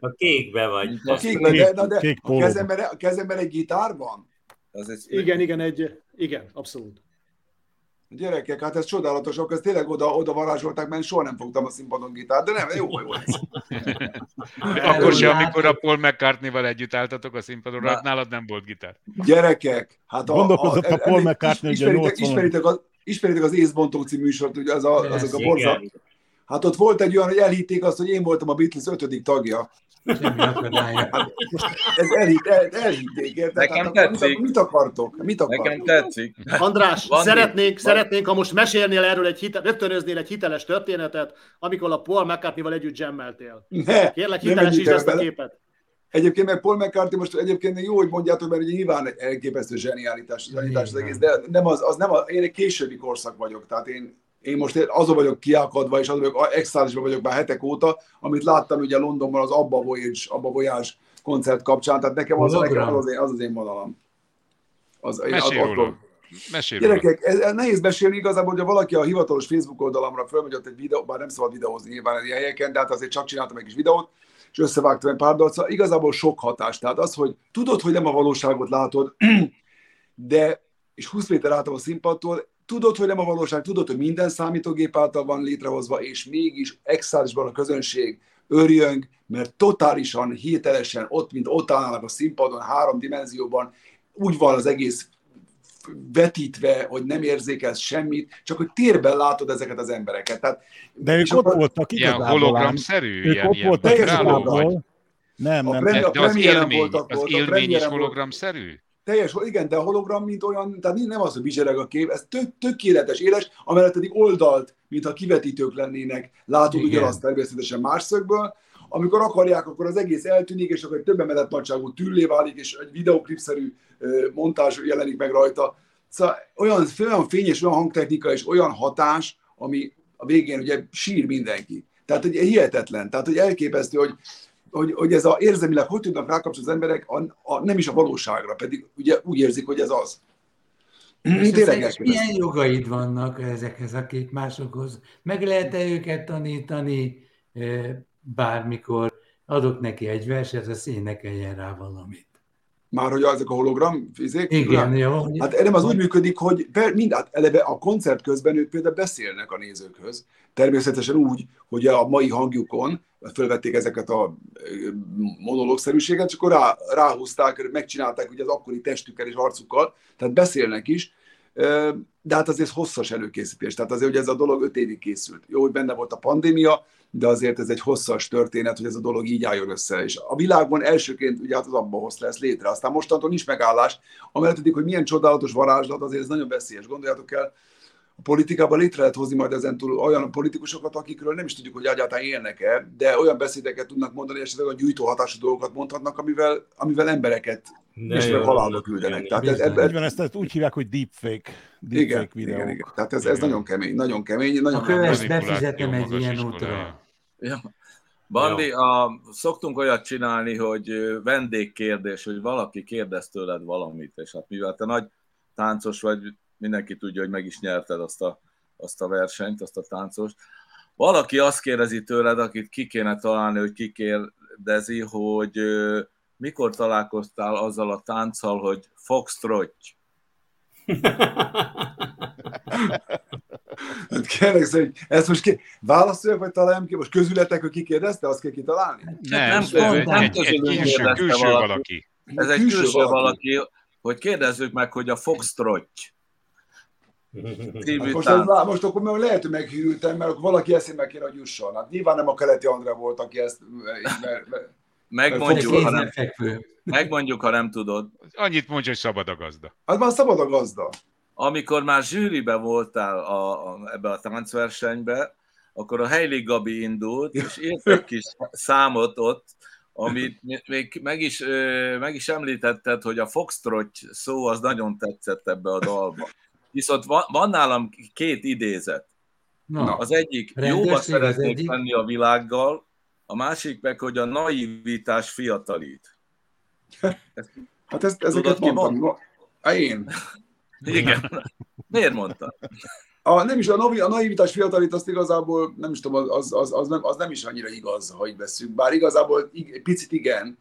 A kékbe vagy. A kékbe, de, de, de kék a, kezemben, a kezemben egy gitár van? Az egy... Igen, igen, egy, igen, abszolút. Gyerekek, hát ez csodálatos, ez tényleg oda, oda varázsolták, mert soha nem fogtam a színpadon gitárt, de nem, jó volt. (laughs) Akkor sem, amikor a Paul McCartney-val együtt álltatok a színpadon, Na. nálad nem volt gitár. Gyerekek, hát a, Gondolkozott a, a, a Paul McCartney, ismeritek, ismeritek, az, ismeritek az Észbontó című műsort, ugye az a, azok a borzal. Hát ott volt egy olyan, hogy elhitték azt, hogy én voltam a Beatles ötödik tagja. Hát, ez elhitt, el, elhitték, érted? Nekem hát, tetszik. Mit, akartok? Mit akartok? Nekem tetszik. András, van szeretnénk, van. szeretnénk, ha most mesélnél erről egy hite, rögtönöznél egy hiteles történetet, amikor a Paul McCartney-val együtt jammeltél. Ne, Kérlek, is ezt a képet. Egyébként meg Paul McCartney most egyébként jó, hogy mondjátok, mert ugye nyilván egy elképesztő zseniálitás, zseniálitás az egész, de nem az, az nem az, én egy későbbi korszak vagyok, tehát én én most azon vagyok kiakadva, és azon vagyok, extálisban vagyok már hetek óta, amit láttam ugye Londonban az Abba Voyage, Abba Voyage koncert kapcsán, tehát nekem az, nekem az, az, én, az az én vonalam. Az, Mesélj az, róla. Mesélj Gyerekek, ez, ez, nehéz beszélni igazából, hogyha valaki a hivatalos Facebook oldalamra fölmegy ott egy videó, bár nem szabad videózni nyilván ilyen helyeken, de hát azért csak csináltam egy kis videót, és összevágtam egy pár dolgot, szóval igazából sok hatás. Tehát az, hogy tudod, hogy nem a valóságot látod, (clears throat) de és 20 méter álltam a színpadtól, tudod, hogy nem a valóság, tudod, hogy minden számítógép által van létrehozva, és mégis exálisban a közönség örjönk, mert totálisan, hételesen ott, mint ott állnak a színpadon, három dimenzióban, úgy van az egész vetítve, hogy nem érzékelsz semmit, csak hogy térben látod ezeket az embereket. Tehát, De ők ott voltak igazából. Ilyen hologramszerű? Ők ilyen, ott voltak igazából. Nem, nem. De, de az élmény, voltak, az élmény is hologramszerű? Teljes, igen, de a hologram, mint olyan, tehát nem az, hogy bizsereg a kép, ez tök, tökéletes, éles, amellett pedig oldalt, mintha kivetítők lennének, látod ugyanazt természetesen más szögből, amikor akarják, akkor az egész eltűnik, és akkor egy több emelet nagyságú tüllé válik, és egy videoklipszerű montázs jelenik meg rajta. Szóval olyan, olyan fényes, olyan hangtechnika és olyan hatás, ami a végén ugye sír mindenki. Tehát, hogy hihetetlen. Tehát, hogy elképesztő, hogy hogy, hogy ez a érzelmileg hogy tudnak rákapcsolni az emberek, a, a, nem is a valóságra, pedig ugye úgy érzik, hogy ez az. Tényleg milyen jogaid vannak ezekhez a két másokhoz? Meg lehet-e őket tanítani bármikor? Adok neki egy verset, az énekeljen rá valamit. Már hogy ezek a hologram fizék? Igen, jó. Hát nem az úgy működik, hogy mind, hát eleve a koncert közben ők például beszélnek a nézőkhöz. Természetesen úgy, hogy a mai hangjukon fölvették ezeket a monológszerűséget, és akkor rá, ráhúzták, megcsinálták ugye az akkori testükkel és arcukkal, tehát beszélnek is, de hát azért hosszas előkészítés, tehát azért, hogy ez a dolog öt évig készült. Jó, hogy benne volt a pandémia, de azért ez egy hosszas történet, hogy ez a dolog így álljon össze. És a világban elsőként ugye hát az abba hozta ezt létre. Aztán mostantól nincs megállás, amellett hogy milyen csodálatos varázslat, azért ez nagyon veszélyes. Gondoljátok el, a politikában létre lehet hozni majd ezen túl olyan politikusokat, akikről nem is tudjuk, hogy egyáltalán élnek-e, de olyan beszédeket tudnak mondani, esetleg a gyújtó hatású dolgokat mondhatnak, amivel, amivel embereket és meg halálba küldenek. Tehát ez, ebben... Van, ezt, ezt úgy hívják, hogy deepfake, deepfake igen, videók. Igen, igen. Tehát ez, ez nagyon kemény, nagyon kemény. Nagyon a köves befizetem egy ilyen útra. Ja. Bandi, a, szoktunk olyat csinálni, hogy vendégkérdés, hogy valaki kérdez tőled valamit, és hát mivel te nagy táncos vagy, mindenki tudja, hogy meg is nyerted azt a, azt a versenyt, azt a táncost. Valaki azt kérdezi tőled, akit ki kéne találni, hogy ki kérdezi, hogy mikor találkoztál azzal a tánccal, hogy foxtrotty? Hát kérlek hogy ezt most ki, válaszoljak, vagy találjam ki? Most közületek, hogy ki kérdezte, azt kell kitalálni? Nem, nem, nem, nem, nem egy, egy külső, külső valaki. valaki. Ez egy külső, külső valaki. valaki, hogy kérdezzük meg, hogy a foxtrotty most, az, most akkor lehet, hogy meghűltem, mert akkor valaki eszébe kéne, hogy jusson. Hát nyilván nem a keleti Andrá volt, aki ezt... Mert, mert, Megmondjuk, ha nem, megmondjuk, ha nem tudod. Annyit mondja, hogy szabad a gazda. Az már szabad a gazda. Amikor már zsűribe voltál a, a, ebbe a táncversenybe, akkor a Heili Gabi indult, és írt egy kis számot ott, amit még meg is, meg is említetted, hogy a foxtrot szó az nagyon tetszett ebbe a dalba. Viszont van, van nálam két idézet. Na, az egyik, jóba szeretnék egyik. lenni a világgal, a másik meg, hogy a naivitás fiatalít. hát ezt, ezeket Tudod, mondtam. Ki Én. (laughs) Igen. Miért mondta? A, nem is a, navi, a naivitás fiatalít, azt igazából nem is tudom, az, az, az, nem, az nem is annyira igaz, ha így veszünk. Bár igazából ig, picit igen.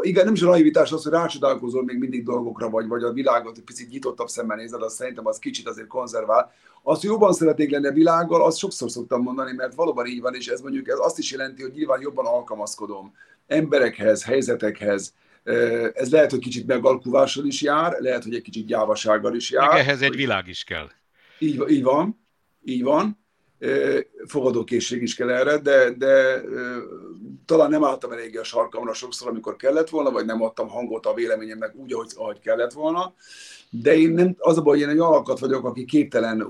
Igen, nem is a naivitás az, hogy rácsodálkozol még mindig dolgokra, vagy, vagy a világot egy picit nyitottabb szemmel nézed, az szerintem az kicsit azért konzervál. Azt, hogy jobban szeretnék lenni a világgal, azt sokszor szoktam mondani, mert valóban így van, és ez mondjuk ez azt is jelenti, hogy nyilván jobban alkalmazkodom emberekhez, helyzetekhez, ez lehet, hogy kicsit megalkuvással is jár, lehet, hogy egy kicsit gyávasággal is jár. Meg ehhez egy világ is kell. Így, így van, így van. Fogadókészség is kell erre, de, de talán nem álltam eléggé a sarkamra sokszor, amikor kellett volna, vagy nem adtam hangot a véleményemnek úgy, ahogy, ahogy kellett volna. De én nem, az a baj, hogy én egy alkat vagyok, aki képtelen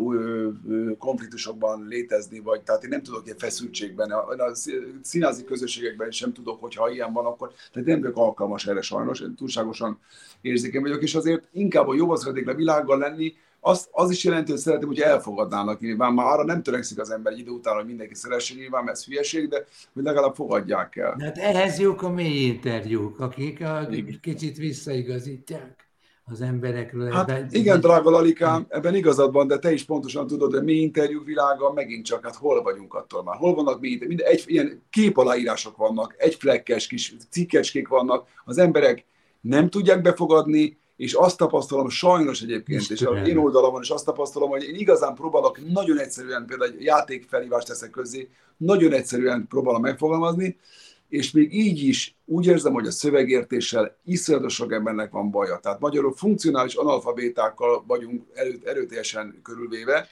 konfliktusokban létezni, vagy tehát én nem tudok ilyen feszültségben, a, a színházi közösségekben sem tudok, hogyha ilyen van, akkor tehát nem vagyok alkalmas erre sajnos, én túlságosan érzékeny vagyok, és azért inkább a jobb szeretnék a világgal lenni, az, az is jelenti, hogy szeretném, hogy elfogadnának nyilván. Már arra nem törekszik az ember idő után, hogy mindenki szeresse nyilván, ez hülyeség, de hogy legalább fogadják el. Hát ehhez jók a mély interjúk, akik a, kicsit visszaigazítják az emberekről. Hát ebben, igen, drága Lalikám, ebben igazad van, de te is pontosan tudod, hogy mi interjú világa megint csak, hát hol vagyunk attól már? Hol vannak mi minden, egy, ilyen képaláírások vannak, egy flekkes kis cikkecskék vannak, az emberek nem tudják befogadni, és azt tapasztalom sajnos egyébként, és az én oldalamon is azt tapasztalom, hogy én igazán próbálok nagyon egyszerűen, például egy játékfelhívást teszek közé, nagyon egyszerűen próbálom megfogalmazni, és még így is úgy érzem, hogy a szövegértéssel iszonyatos sok embernek van baja. Tehát magyarul funkcionális analfabétákkal vagyunk erőt, erőteljesen körülvéve,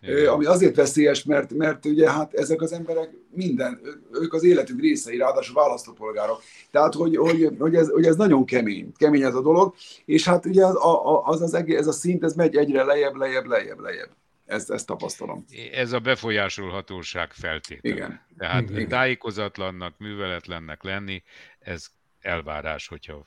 Igen. ami azért veszélyes, mert, mert ugye hát ezek az emberek minden, ők az életük részei, ráadásul választópolgárok. Tehát, hogy, hogy, hogy, ez, hogy ez nagyon kemény, kemény ez a dolog, és hát ugye az, az, az egész, ez a szint, ez megy egyre lejjebb, lejjebb, lejjebb, lejjebb. Ezt, ezt tapasztalom. Ez a befolyásolhatóság feltétele. Igen. Tehát Igen. tájékozatlannak, műveletlennek lenni, ez elvárás, hogyha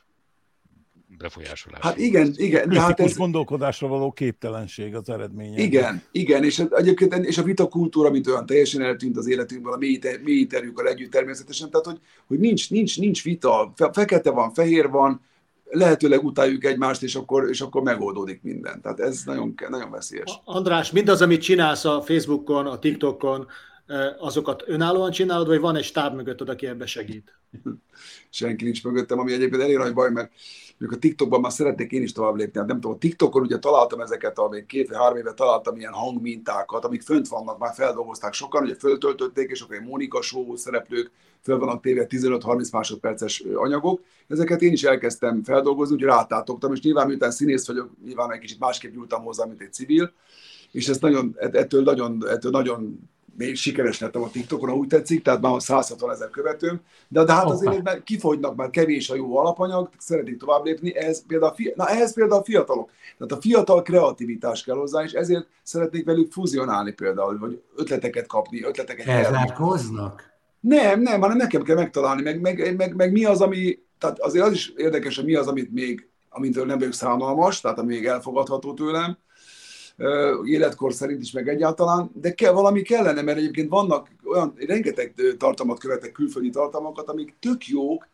befolyásolás. Hát igen, igen. De hát ez gondolkodásra való képtelenség az eredménye. Igen, igen, és egyébként és a vitakultúra, mint olyan teljesen eltűnt az életünkből, a mély interjúkkal együtt természetesen, tehát hogy, hogy nincs, nincs, nincs vita, fekete van, fehér van, lehetőleg utáljuk egymást, és akkor, és akkor megoldódik minden. Tehát ez nagyon, nagyon veszélyes. András, mindaz, amit csinálsz a Facebookon, a TikTokon, azokat önállóan csinálod, vagy van egy stáb mögötted, aki ebbe segít? (laughs) Senki nincs mögöttem, ami egyébként elég nagy baj, mert mondjuk a TikTokban már szeretnék én is tovább lépni. Hát nem tudom, a TikTokon ugye találtam ezeket, a még két vagy három éve találtam ilyen hangmintákat, amik fönt vannak, már feldolgozták sokan, ugye föltöltötték, és akkor egy Monika Show szereplők föl vannak téve 15-30 másodperces anyagok. Ezeket én is elkezdtem feldolgozni, úgyhogy rátátogtam, és nyilván miután színész vagyok, nyilván egy kicsit másképp nyúltam hozzá, mint egy civil, és ez nagyon, ettől nagyon, ettől nagyon még sikeres lettem a TikTokon, ha úgy tetszik, tehát már 160 ezer követőm, de, de hát oh, azért kifogynak, már kevés a jó alapanyag, szeretnék tovább lépni, ehhez például, na, ehhez például a fiatalok. Tehát a fiatal kreativitás kell hozzá, és ezért szeretnék velük fuzionálni például, vagy ötleteket kapni, ötleteket Elzárkoznak? Nem, nem, hanem nekem kell megtalálni, meg, meg, meg, meg, mi az, ami, tehát azért az is érdekes, hogy mi az, amit még, amintől nem vagyok szánalmas, tehát ami még elfogadható tőlem, életkor szerint is, meg egyáltalán, de kell, valami kellene, mert egyébként vannak olyan, rengeteg tartalmat követek, külföldi tartalmakat, amik tök jók,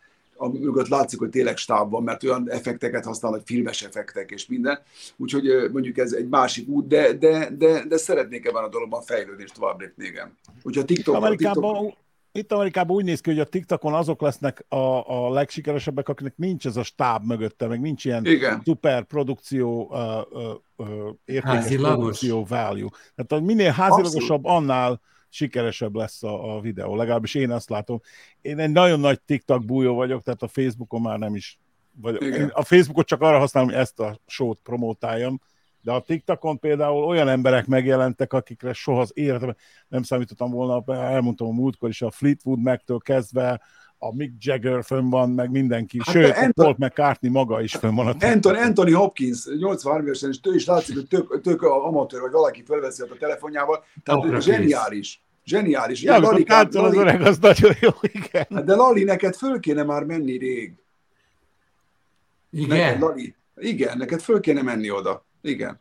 mögött látszik, hogy tényleg stáb van, mert olyan effekteket használnak, filmes effektek és minden. Úgyhogy mondjuk ez egy másik út, de, de, de, de szeretnék ebben a dologban fejlődni és tovább lépni, igen. Úgyhogy a TikTok, Amerikában, TikTok... Itt Amerikában úgy néz ki, hogy a TikTokon azok lesznek a, a legsikeresebbek, akinek nincs ez a stáb mögötte, meg nincs ilyen Igen. szuper produkció, uh, uh, uh, értékes produkció value. Tehát minél házilagosabb, annál sikeresebb lesz a, a videó. Legalábbis én azt látom. Én egy nagyon nagy TikTok bújó vagyok, tehát a Facebookon már nem is vagy a Facebookot csak arra használom, hogy ezt a show-t promotáljam, de a TikTokon például olyan emberek megjelentek, akikre soha az életemben nem számítottam volna, elmondtam a múltkor is, a Fleetwood Mac-től kezdve a Mick Jagger fönn van, meg mindenki, hát sőt, Anton... Paul McCartney maga is fönn van. A Anton, Anthony Hopkins, 83 évesen, és ő is látszik, hogy tök, tök amatőr, vagy valaki felveszi a telefonjával, tehát oh, zseniális. Zseniális. Ja, Lali, táncol az öreg, az nagyon jó, igen. Hát de Lali, neked föl kéne már menni rég. Igen? Neked, Lali, igen, neked föl kéne menni oda. Igen.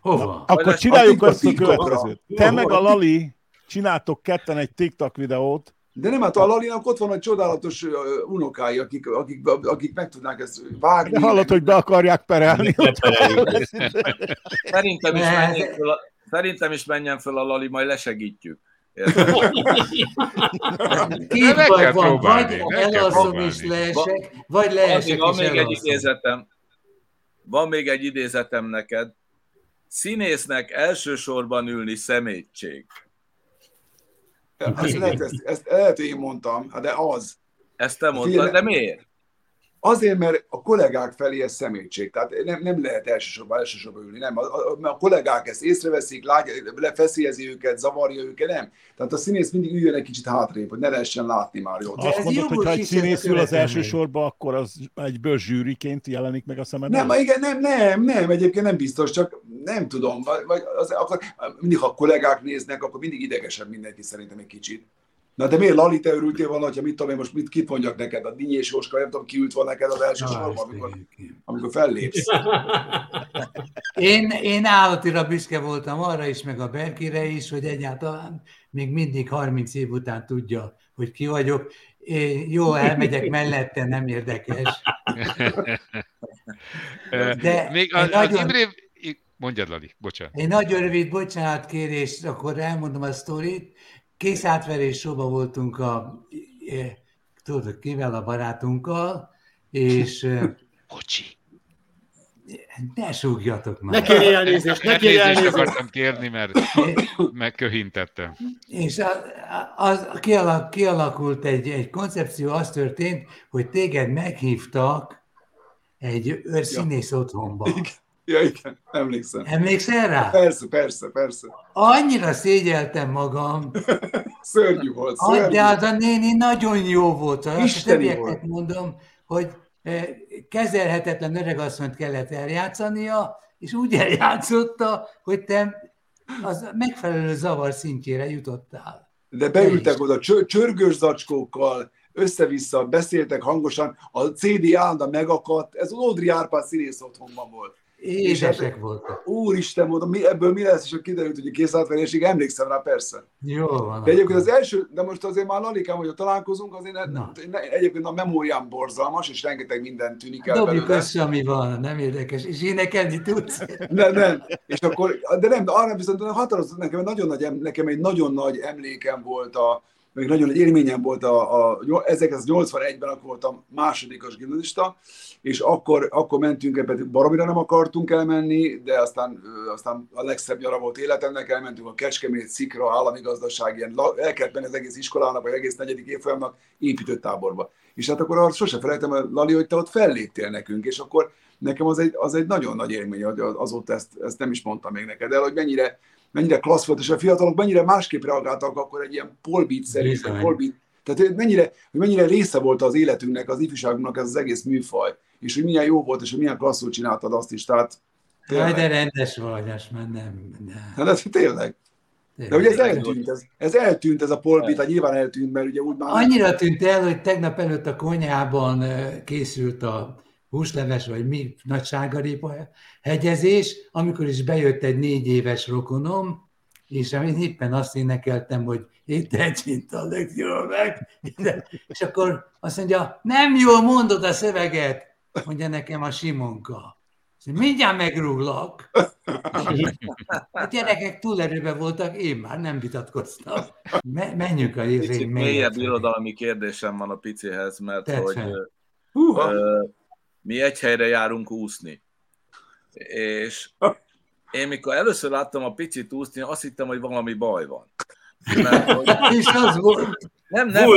Hova? Akkor csináljuk azt a következőt. Te meg a Lali csináltok ketten egy TikTok videót, de nem, hát a Lalinak ott van egy csodálatos unokái, akik, akik, akik meg tudnák ezt vágni. De hallod, hogy be akarják perelni. Szerintem is, menjen föl a, szerintem is menjen föl a Lali, majd lesegítjük. Két vagy van, vagy elalszom és leesek, vagy leesek van, még egy idézetem. Van még egy idézetem neked. Színésznek elsősorban ülni szemétség. Ezt lehet, ezt, ezt lehet, hogy én mondtam, de az. Ezt te mondtad, de miért? Azért, mert a kollégák felé ez szemétség, tehát nem, nem lehet elsősorban, elsősorban ülni, nem. A, a, a kollégák ezt észreveszik, lefeszélyezi őket, zavarja őket, nem. Tehát a színész mindig üljön egy kicsit hátrébb, hogy ne lehessen látni már jól. Azt mondod, hogy ha egy színész ül az elsősorban, akkor az egyből zsűriként jelenik meg a szemed? Nem, igen, nem, nem, nem, egyébként nem biztos, csak nem tudom, vagy, vagy az, akkor, mindig ha a kollégák néznek, akkor mindig idegesebb mindenki szerintem egy kicsit. Na de miért Lali, te örültél volna, hogyha mit tudom én most mit, kit mondjak neked, a Dinyés Jóska, nem tudom, ki ült volna neked az első Na, sorban, amikor, amikor fellépsz. (laughs) én, én állatira büszke voltam arra is, meg a Berkire is, hogy egyáltalán még mindig 30 év után tudja, hogy ki vagyok. Én jó, elmegyek mellette, nem érdekes. De még a, nagyon... Imré... Mondjad, Lali, bocsánat. Egy nagyon rövid bocsánat kérés, akkor elmondom a sztorit kész átverés showba voltunk a, e, tudod, kivel a barátunkkal, és... E, Bocsi. Ne súgjatok már. Ne kérj elnézést, ne kérj elnézést. akartam kérni, mert megköhintettem. És az, az kialak, kialakult egy, egy koncepció, az történt, hogy téged meghívtak egy őrszínész ja. otthonba. Igen. Ja, igen, emlékszem. Emlékszel rá? Persze, persze, persze. Annyira szégyeltem magam. (laughs) szörnyű volt, szörnyű. De az a néni nagyon jó volt. Isteni volt. mondom, hogy eh, kezelhetetlen öregasszonyt kellett eljátszania, és úgy eljátszotta, hogy te az megfelelő zavar szintjére jutottál. De beültek oda csörgős zacskókkal, össze-vissza, beszéltek hangosan, a CD állandóan megakadt, ez az Audrey Árpád színész otthonban volt. Édesek hát, voltak. Úristen, mondom, mi, ebből mi lesz, és akkor kiderült, hogy a készátverésig emlékszem rá, persze. Jó van. De egyébként az első, de most azért már Lalikám, hogy találkozunk, azért ne, egyébként a memóriám borzalmas, és rengeteg minden tűnik el Dobjuk össze, ami van, nem érdekes, és énekelni tudsz. Nem, nem, és akkor, de nem, de arra viszont határozott, nekem, nagyon nagy, nekem egy nagyon nagy emlékem volt a, még nagyon egy élményem volt a, a 1981-ben, akkor voltam másodikos gimnazista, és akkor, akkor mentünk, pedig baromira nem akartunk elmenni, de aztán, aztán a legszebb nyara volt életemnek, elmentünk a Kecskemét, Szikra, állami gazdaság, ilyen el kellett menni az egész iskolának, vagy egész negyedik évfolyamnak épített táborba. És hát akkor sose felejtem, Lali, hogy te ott felléptél nekünk, és akkor nekem az egy, az egy nagyon nagy élmény, hogy azóta ezt, ezt nem is mondtam még neked el, hogy mennyire, mennyire klassz volt, és a fiatalok mennyire másképp reagáltak akkor egy ilyen polbeat-szerű, polbeat, tehát mennyire, hogy mennyire része volt az életünknek, az ifjúságunknak ez az egész műfaj, és hogy milyen jó volt, és hogy milyen klasszul csináltad azt is. Tehát, Jaj, de rendes vagy, már nem. nem. Hát ez tényleg. De ugye ez eltűnt, ez, ez eltűnt, ez a polbita, nyilván eltűnt, mert ugye úgy már... Annyira tűnt el, hogy tegnap előtt a konyhában készült a húsleves, vagy mi, nagy sárgarépa hegyezés, amikor is bejött egy négy éves rokonom, és én éppen azt énekeltem, hogy ételcsint a legjobb meg, és akkor azt mondja, nem jól mondod a szöveget, mondja nekem a Simonka. Mindjárt megrúglak. A (laughs) gyerekek túlerőbe voltak, én már nem vitatkoztam. menjünk a Picit mélyebb irodalmi kérdésem van a picihez, mert Tetszett. hogy uh, mi egy helyre járunk úszni. És én mikor először láttam a picit úszni, azt hittem, hogy valami baj van. Mert, hogy... És az volt. Nem, nem.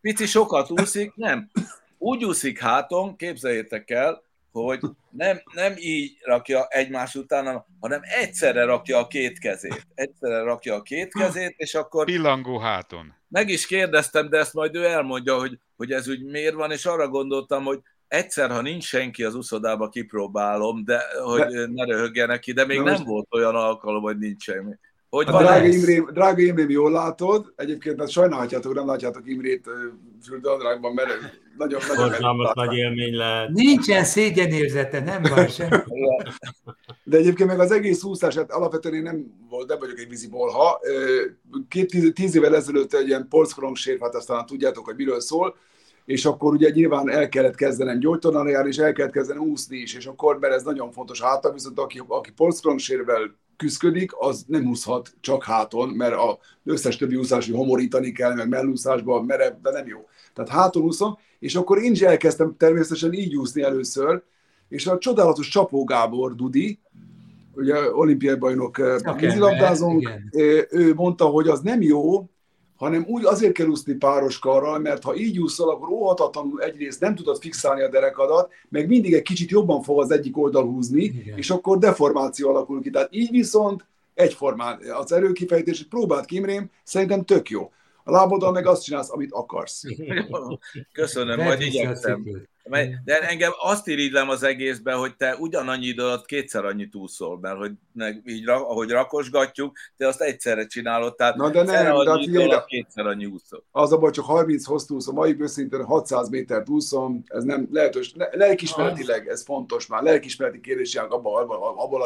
Pici sokat úszik, nem. Úgy úszik háton, képzeljétek el, hogy nem, nem így rakja egymás után, hanem egyszerre rakja a két kezét. Egyszerre rakja a két kezét, és akkor... Pillangó háton. Meg is kérdeztem, de ezt majd ő elmondja, hogy, hogy ez úgy miért van, és arra gondoltam, hogy egyszer, ha nincs senki az uszodába, kipróbálom, de hogy de... ne röhögjenek ki, de még de nem most... volt olyan alkalom, hogy nincs semmi. Hogy hát drága, Imrém, drága Imrém, jól látod. Egyébként hát sajnálhatjátok, nem látjátok Imrét fürdőadrágban, mert nagyon nagyon nagy élmény lehet. Nincsen szégyenérzete, nem van sem. De egyébként meg az egész úszás, hát alapvetően én nem volt, nem vagyok egy vízibolha. Két tíz, tíz évvel ezelőtt egy ilyen polckorongsér, hát aztán tudjátok, hogy miről szól, és akkor ugye nyilván el kellett kezdenem gyógytornára járni, és el kellett kezdenem úszni is, és akkor, mert ez nagyon fontos hátra, viszont aki, aki polckorongssérvel küzdik, az nem úszhat csak háton, mert az összes többi úszás, hogy homorítani kell, meg mellúszásban merev, de nem jó. Tehát háton úszom, és akkor én is elkezdtem természetesen így úszni először, és a csodálatos Csapó Gábor Dudi, ugye olimpiai bajnok eh, vízilabdázónk, eh, ő mondta, hogy az nem jó, hanem úgy azért kell úszni páros karral, mert ha így úszol, akkor óhatatlanul egyrészt nem tudod fixálni a derekadat, meg mindig egy kicsit jobban fog az egyik oldal húzni, Igen. és akkor deformáció alakul ki. Tehát így viszont egyformán az erőkifejtés, próbált Kimrém, szerintem tök jó. A láboddal meg azt csinálsz, amit akarsz. (laughs) Köszönöm, majd igyekszem. De engem azt irigylem az egészben, hogy te ugyanannyi idő alatt kétszer annyit úszol, mert hogy így, ahogy rakosgatjuk, te azt egyszerre csinálod, tehát Na de nem, de idő alatt kétszer annyi úszol. Az a baj, csak 30 hosszú úszom, mai őszintén 600 métert úszom, ez nem lehetős, lelkismeretileg ez fontos már, lelkismereti kérdések abban, abban, abban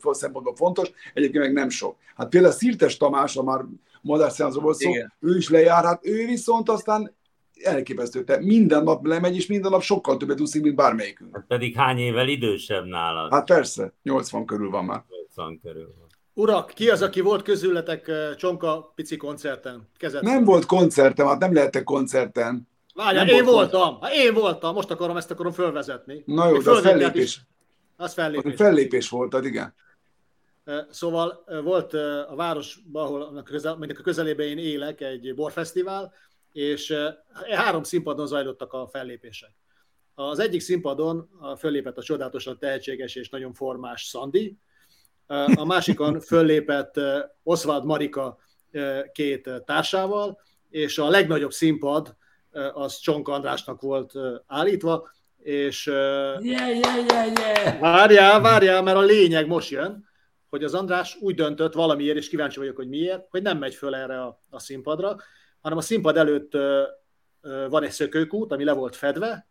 a szempontból fontos, egyébként meg nem sok. Hát például Szirtes Tamás, a már madárszánzó volt szó, Igen. ő is lejár, hát ő viszont aztán elképesztő. Te minden nap lemegy, és minden nap sokkal többet úszik, mint bármelyikünk. Hát pedig hány évvel idősebb nálad? Hát persze, 80 körül van már. 80 körül van. Urak, ki az, aki volt közületek Csonka pici koncerten? Kezet nem volt koncertem, hát nem lehettek koncerten. Várjál, én volt voltam, hát én voltam, most akarom ezt akarom fölvezetni. Na jó, de az fellépés. Is. Az fellépés. Az fellépés volt, hát igen. Szóval volt a városban, ahol a közelében én élek, egy borfesztivál, és három színpadon zajlottak a fellépések. Az egyik színpadon föllépett a csodálatosan tehetséges és nagyon formás Szandi, a másikon (laughs) föllépett Oswald Marika két társával, és a legnagyobb színpad az Csonk Andrásnak volt állítva, és yeah, yeah, yeah, yeah. várjál, várjál, mert a lényeg most jön, hogy az András úgy döntött valamiért, és kíváncsi vagyok, hogy miért, hogy nem megy föl erre a, a színpadra, hanem a színpad előtt van egy szökőkút, ami le volt fedve,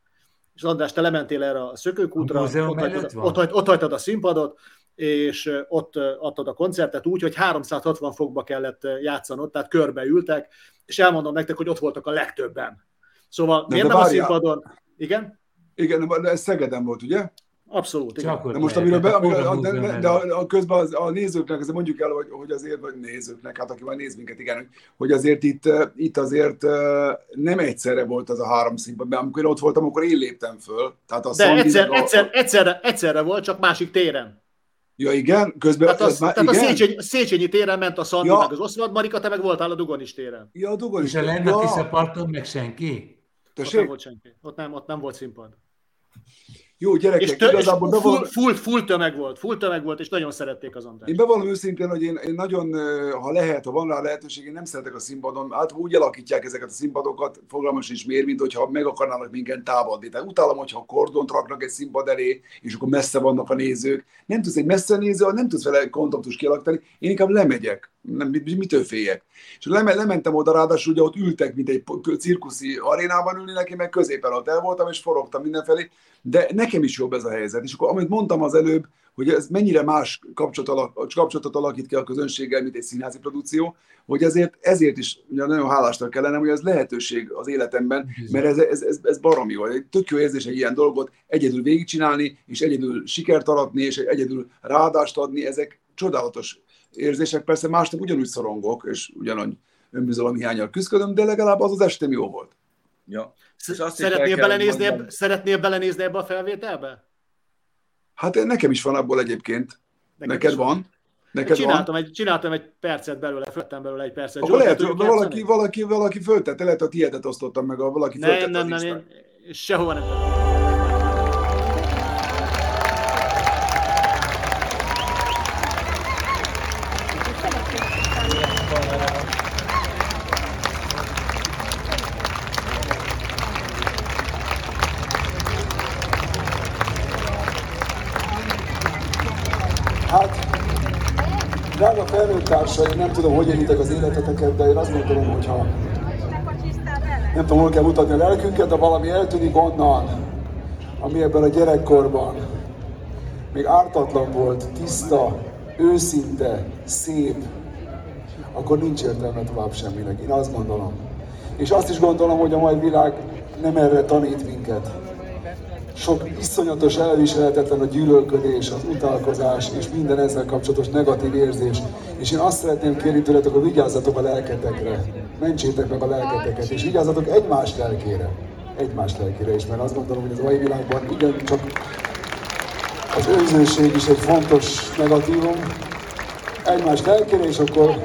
és András, te lementél erre a szökőkútra, a ott, hagytad, ott, ott hagytad a színpadot, és ott adtad a koncertet úgy, hogy 360 fokba kellett játszanod, tehát körbe ültek, és elmondom nektek, hogy ott voltak a legtöbben. Szóval de miért de nem várjál. a színpadon? Igen? Igen, de ez Szegeden volt, ugye? Abszolút. Igen. De most amiről be, amiről, de, de, de a, a közben az, a nézőknek, azért mondjuk el, hogy, hogy azért, vagy nézőknek, hát aki majd néz minket, igen, hogy azért itt, itt azért nem egyszerre volt az a három színpad, mert amikor én ott voltam, akkor én léptem föl. Tehát a de egyszer, a... egyszer, egyszerre, egyszerre volt, csak másik téren. Ja igen, közben... Tehát, az, már, tehát igen? a Széchenyi, Széchenyi téren ment a Szandi, ja. meg az Oszvad Marika, te meg voltál a Dugonis téren. Ja, a Dugonis téren. És a Lennart ja. parton meg senki? Ott nem volt senki. Ott nem, ott nem volt színpad. Jó, gyerekek, és tö- igazából... És full, full, full, tömeg volt, full tömeg volt, és nagyon szerették az András. Én bevallom őszintén, hogy én, én nagyon, ha lehet, ha van rá lehetőség, én nem szeretek a színpadon, hát úgy alakítják ezeket a színpadokat, fogalmas is miért, mint hogyha meg akarnának minket támadni. Tehát utálom, hogyha kordont raknak egy színpad elé, és akkor messze vannak a nézők. Nem tudsz egy messze néző, nem tudsz vele kontaktus kialakítani, én inkább lemegyek nem, mitől féljek. És leme, lementem oda, ráadásul ugye ott ültek, mint egy cirkuszi arénában ülni neki, meg középen ott el voltam, és forogtam mindenfelé, de nekem is jobb ez a helyzet. És akkor, amit mondtam az előbb, hogy ez mennyire más kapcsolatot alakít ki a közönséggel, mint egy színházi produkció, hogy ezért, ezért is ugye nagyon hálásnak kellene, hogy ez lehetőség az életemben, mert ez, ez, ez, ez baromi jó. Egy tök jó érzés egy ilyen dolgot egyedül végigcsinálni, és egyedül sikert aratni, és egyedül ráadást adni, ezek csodálatos érzések, persze másnak ugyanúgy szorongok, és ugyanúgy önbizalom hiányal küzdködöm, de legalább az az estem jó volt. Ja. Szeretnél belenézni, ebbe, szeretnél belenézni ebbe a felvételbe? Hát nekem is van abból egyébként. Nekem Neked van. van. Neked csináltam, van? Egy, csináltam egy percet belőle, föltem belőle egy percet. Akkor lehet, hogy valaki, valaki, valaki föltette, lehet, hogy tiédet osztottam meg, a valaki nem, nem, nem, én sehova nem tettem. Drága felnőtt társaim, nem tudom, hogy élitek az életeteket, de én azt gondolom, hogy ha nem tudom, hol kell mutatni a lelkünket, de valami eltűnik onnan, ami ebben a gyerekkorban még ártatlan volt, tiszta, őszinte, szép, akkor nincs értelme tovább semminek. Én azt gondolom. És azt is gondolom, hogy a mai világ nem erre tanít minket. Sok iszonyatos elviselhetetlen a gyűlölködés, az utálkozás és minden ezzel kapcsolatos negatív érzés. És én azt szeretném kérni tőletek, hogy vigyázzatok a lelketekre. Mentsétek meg a lelketeket, és vigyázzatok egymás lelkére. Egymás lelkére is, mert azt gondolom, hogy az mai világban igen csak az önzőség is egy fontos negatívum. Egymás lelkére, és akkor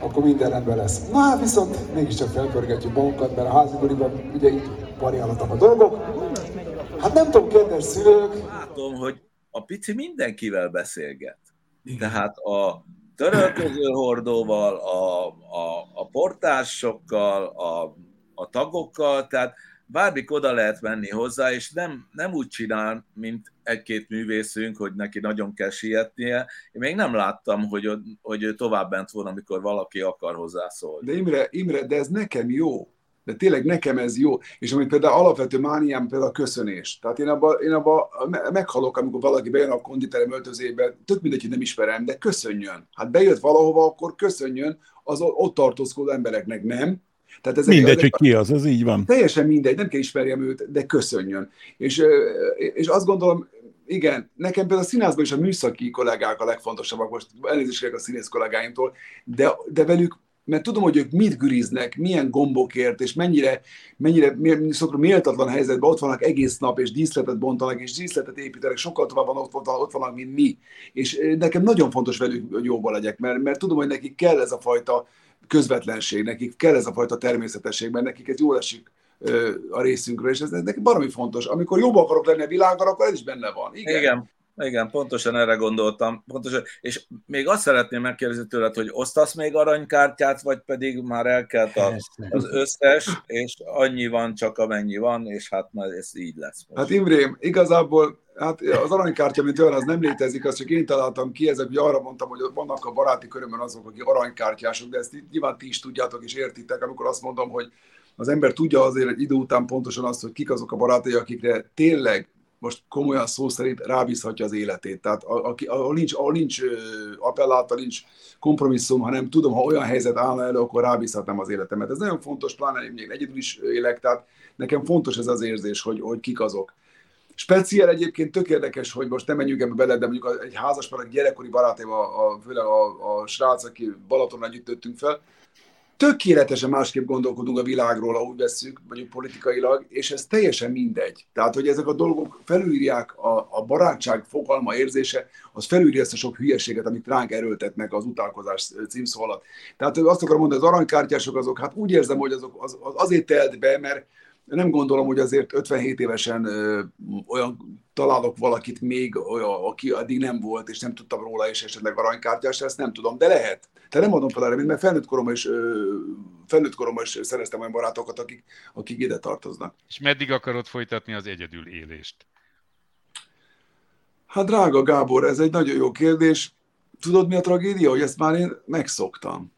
akkor minden rendben lesz. Na hát viszont mégiscsak felpörgetjük magunkat, mert a házi ugye így variálhatak a dolgok. Hát nem tudom, kedves szülők. Látom, hogy a pici mindenkivel beszélget. Tehát a törölköző hordóval, a, a, a portásokkal, a, a tagokkal, tehát bármik oda lehet menni hozzá, és nem, nem úgy csinál, mint egy-két művészünk, hogy neki nagyon kell sietnie. Én még nem láttam, hogy, hogy ő tovább bent volna, amikor valaki akar hozzászólni. De Imre, Imre, de ez nekem jó. De tényleg nekem ez jó. És amit például alapvető mániám például a köszönés. Tehát én abban én abba meghalok, amikor valaki bejön a konditerem öltözébe, tök mindegy, hogy nem ismerem, de köszönjön. Hát bejött valahova, akkor köszönjön az ott tartózkodó embereknek, nem? Tehát ezek, mindegy, ezek, hogy ki az, ez így van. Teljesen mindegy, nem kell ismerjem őt, de köszönjön. És, és azt gondolom, igen, nekem például a színházban is a műszaki kollégák a legfontosabbak, most elnézést a színész kollégáimtól, de, de velük mert tudom, hogy ők mit güriznek, milyen gombokért, és mennyire, mennyire szokra méltatlan helyzetben ott vannak egész nap, és díszletet bontanak, és díszletet építenek, sokkal tovább van ott, ott, ott vannak, mint mi. És nekem nagyon fontos velük, hogy jóban legyek, mert, mert tudom, hogy nekik kell ez a fajta közvetlenség, nekik kell ez a fajta természetesség, mert nekik ez jól esik a részünkről, és ez nekik baromi fontos. Amikor jobban akarok lenni a világgal, akkor ez is benne van. Igen. Igen. Igen, pontosan erre gondoltam. Pontosan. És még azt szeretném megkérdezni tőled, hogy osztasz még aranykártyát, vagy pedig már elkelt a, az összes, és annyi van csak amennyi van, és hát majd ez így lesz. Most. Hát Imrém, igazából hát az aranykártya, mint olyan, az nem létezik, azt csak én találtam ki, ezek ugye arra mondtam, hogy vannak a baráti körömben azok, akik aranykártyások, de ezt nyilván ti is tudjátok és értitek, amikor azt mondom, hogy az ember tudja azért egy idő után pontosan azt, hogy kik azok a barátai, akikre tényleg most komolyan szó szerint rábízhatja az életét. Tehát aki, ahol nincs, ahol nincs appelláta, nincs kompromisszum, hanem tudom, ha olyan helyzet állna elő, akkor rábízhatnám az életemet. Ez nagyon fontos, pláne én egyedül is élek, tehát nekem fontos ez az érzés, hogy, hogy kik azok. Speciál egyébként tök érdekes, hogy most nem menjünk ebbe bele, de mondjuk egy házas egy gyerekkori barátom, a, a, főleg a, a srác, aki Balaton együtt fel, tökéletesen másképp gondolkodunk a világról, ahogy vesszük, mondjuk politikailag, és ez teljesen mindegy. Tehát, hogy ezek a dolgok felülírják a, a barátság fogalma érzése, az felülírja ezt a sok hülyeséget, amit ránk erőltetnek az utálkozás címszó alatt. Tehát azt akarom mondani, az aranykártyások azok, hát úgy érzem, hogy azok az, az azért telt be, mert nem gondolom, hogy azért 57 évesen ö, olyan találok valakit még, olyan, aki addig nem volt, és nem tudtam róla, és esetleg aranykártyás, ezt nem tudom, de lehet. Tehát nem mondom fel erre, mert felnőtt koromban is, ö, felnőtt koromban is szereztem olyan barátokat, akik, akik ide tartoznak. És meddig akarod folytatni az egyedül élést? Hát drága Gábor, ez egy nagyon jó kérdés. Tudod mi a tragédia, hogy ezt már én megszoktam.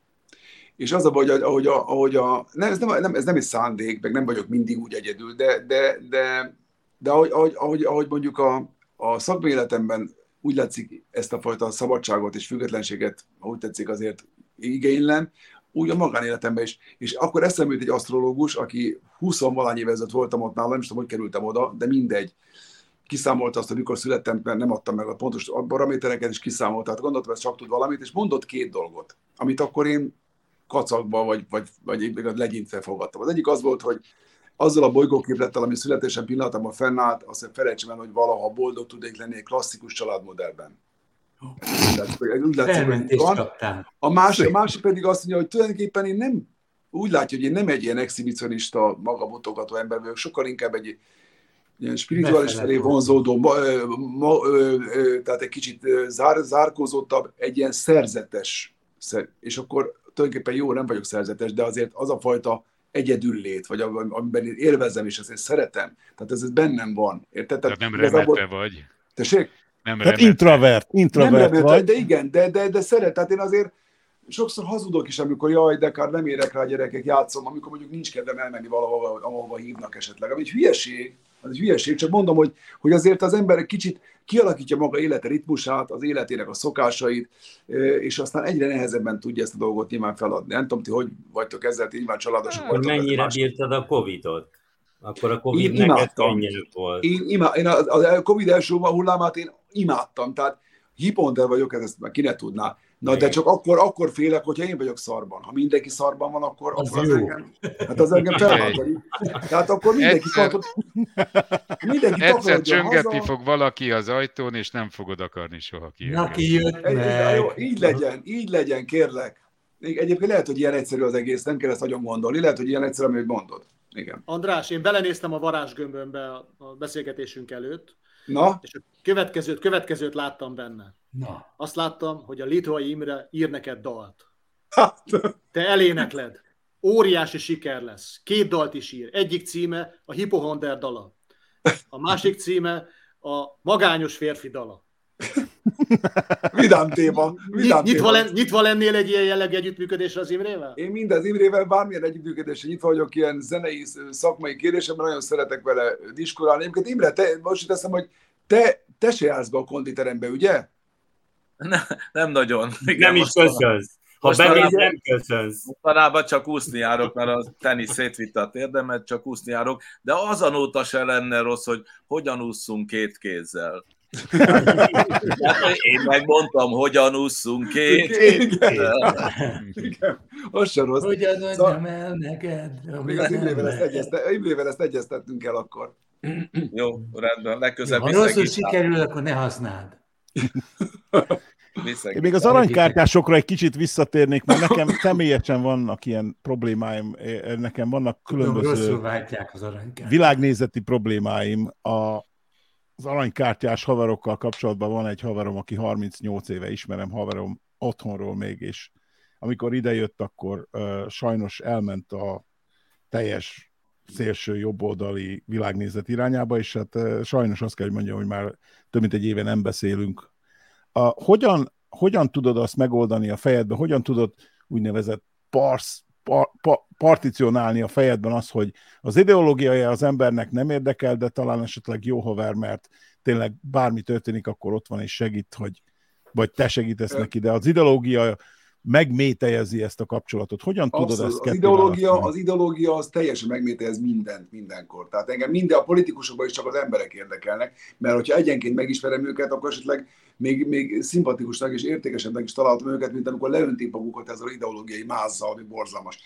És az a baj, hogy ahogy a, ahogy a nem, ez, nem, nem, ez nem egy szándék, meg nem vagyok mindig úgy egyedül, de, de, de, de ahogy, ahogy, ahogy, mondjuk a, a szakmai életemben úgy látszik ezt a fajta szabadságot és függetlenséget, ahogy tetszik azért igénylem, úgy a magánéletemben is. És akkor eszembe jut egy asztrológus, aki 20 valány évezet voltam ott nálam, nem tudom, hogy kerültem oda, de mindegy. Kiszámolta azt, hogy mikor születtem, mert nem adtam meg a pontos paramétereket, és kiszámolta. Tehát gondoltam, hogy csak tud valamit, és mondott két dolgot, amit akkor én kacagba, vagy, vagy, vagy legyintve fogadtam. Az egyik az volt, hogy azzal a bolygóképlettel, ami születésem pillanatában fennállt, azt felejtsem el, hogy valaha boldog tudnék lenni egy klasszikus családmodellben. úgy látszik, hogy van. A másik, a másik pedig azt mondja, hogy tulajdonképpen én nem úgy látja, hogy én nem egy ilyen exhibicionista, magabotogató ember vagyok, sokkal inkább egy ilyen spirituális felé vonzódó, ma, ma, tehát egy kicsit zár, zárkózottabb, egy ilyen szerzetes, és akkor tulajdonképpen jó, nem vagyok szerzetes, de azért az a fajta egyedüllét, vagy amiben én élvezem, és azért szeretem. Tehát ez, ez bennem van. Érted? Tehát nem remete vagy. Tessék? Nem Tehát introvert, introvert nem vagy. De igen, de, de, de szeret, tehát én azért sokszor hazudok is, amikor jaj, de kár nem érek rá gyerekek, játszom, amikor mondjuk nincs kedvem elmenni valahova, ahova hívnak esetleg. Ami egy hülyeség, az egy hülyeség, csak mondom, hogy, hogy azért az ember egy kicsit kialakítja maga élete ritmusát, az életének a szokásait, és aztán egyre nehezebben tudja ezt a dolgot nyilván feladni. Nem tudom, ti hogy vagytok ezzel, ti nyilván családosok vagytok. Mennyire bírtad a Covid-ot? Akkor a Covid én neked volt. Én, imá, én a, a Covid első hullámát én imádtam, tehát hiponter vagyok, ezt már ki ne tudná. Na, de csak akkor, akkor félek, hogyha én vagyok szarban. Ha mindenki szarban van, akkor az, akkor az engem, hát az engem felháborít. Tehát akkor mindenki egyszer, mindenki egyszer csöngetni haza. fog valaki az ajtón, és nem fogod akarni soha ki. Na, ki jött meg. Így legyen, így legyen, kérlek. Egyébként lehet, hogy ilyen egyszerű az egész, nem kell ezt nagyon gondolni. Lehet, hogy ilyen egyszerű, amit mondod. Igen. András, én belenéztem a varázsgömbömbe a beszélgetésünk előtt, Na? és a következőt, következőt láttam benne. Na. Azt láttam, hogy a Litvai Imre ír neked dalt. Te elénekled. Óriási siker lesz. Két dalt is ír. Egyik címe a Hipohonder dala. A másik címe a Magányos férfi dala. (laughs) Vidám téma. Vidám nyitva, téma. Len, nyitva lennél egy ilyen jellegű együttműködésre az Imrével? Én minden Imrével bármilyen együttműködésre nyitva vagyok, ilyen zenei, szakmai kérdésemben nagyon szeretek vele diskurálni. Egyébként Imre, te, most teszem, hogy te, te se jársz be a konditerembe, ugye? Ne, nem nagyon. Igen, nem is köszönsz. Ha bemész, nem köszönsz. Mostanában csak úszni járok, mert a tenisz szétvitte a térdemet, csak úszni járok, de azonóta se lenne rossz, hogy hogyan ússzunk két kézzel. Én megmondtam, hogyan ússzunk két. Az sem rossz. Hogyan adjam el neked? Még az Imrével ezt, egyeztet, Imrével ezt egyeztettünk el akkor. Jó, rendben, legközelebb Ha rosszul sikerül, akkor ne használd. Én még az aranykártyásokra egy kicsit visszatérnék, mert nekem (laughs) személyesen vannak ilyen problémáim, nekem vannak különböző az világnézeti problémáim. A, az aranykártyás haverokkal kapcsolatban van egy haverom, aki 38 éve ismerem, haverom otthonról még, és amikor idejött, akkor uh, sajnos elment a teljes szélső jobboldali világnézet irányába, és hát uh, sajnos azt kell, hogy mondjam, hogy már több mint egy éve nem beszélünk. A, hogyan, hogyan tudod azt megoldani a fejedben, hogyan tudod úgynevezett parsz, par, par, particionálni a fejedben az, hogy az ideológiája az embernek nem érdekel, de talán esetleg jó haver, mert tényleg bármi történik, akkor ott van és segít, hogy vagy te segítesz neki, de az ideológia megmétejezi ezt a kapcsolatot. Hogyan Abszolút. tudod ezt az ideológia, az ideológia az teljesen megmétejez mindent mindenkor. Tehát engem minden, a politikusokban is csak az emberek érdekelnek, mert hogyha egyenként megismerem őket, akkor esetleg még, még szimpatikusnak és értékesebbnek is találtam őket, mint amikor leöntik magukat ezzel az ideológiai mázzal, ami borzalmas.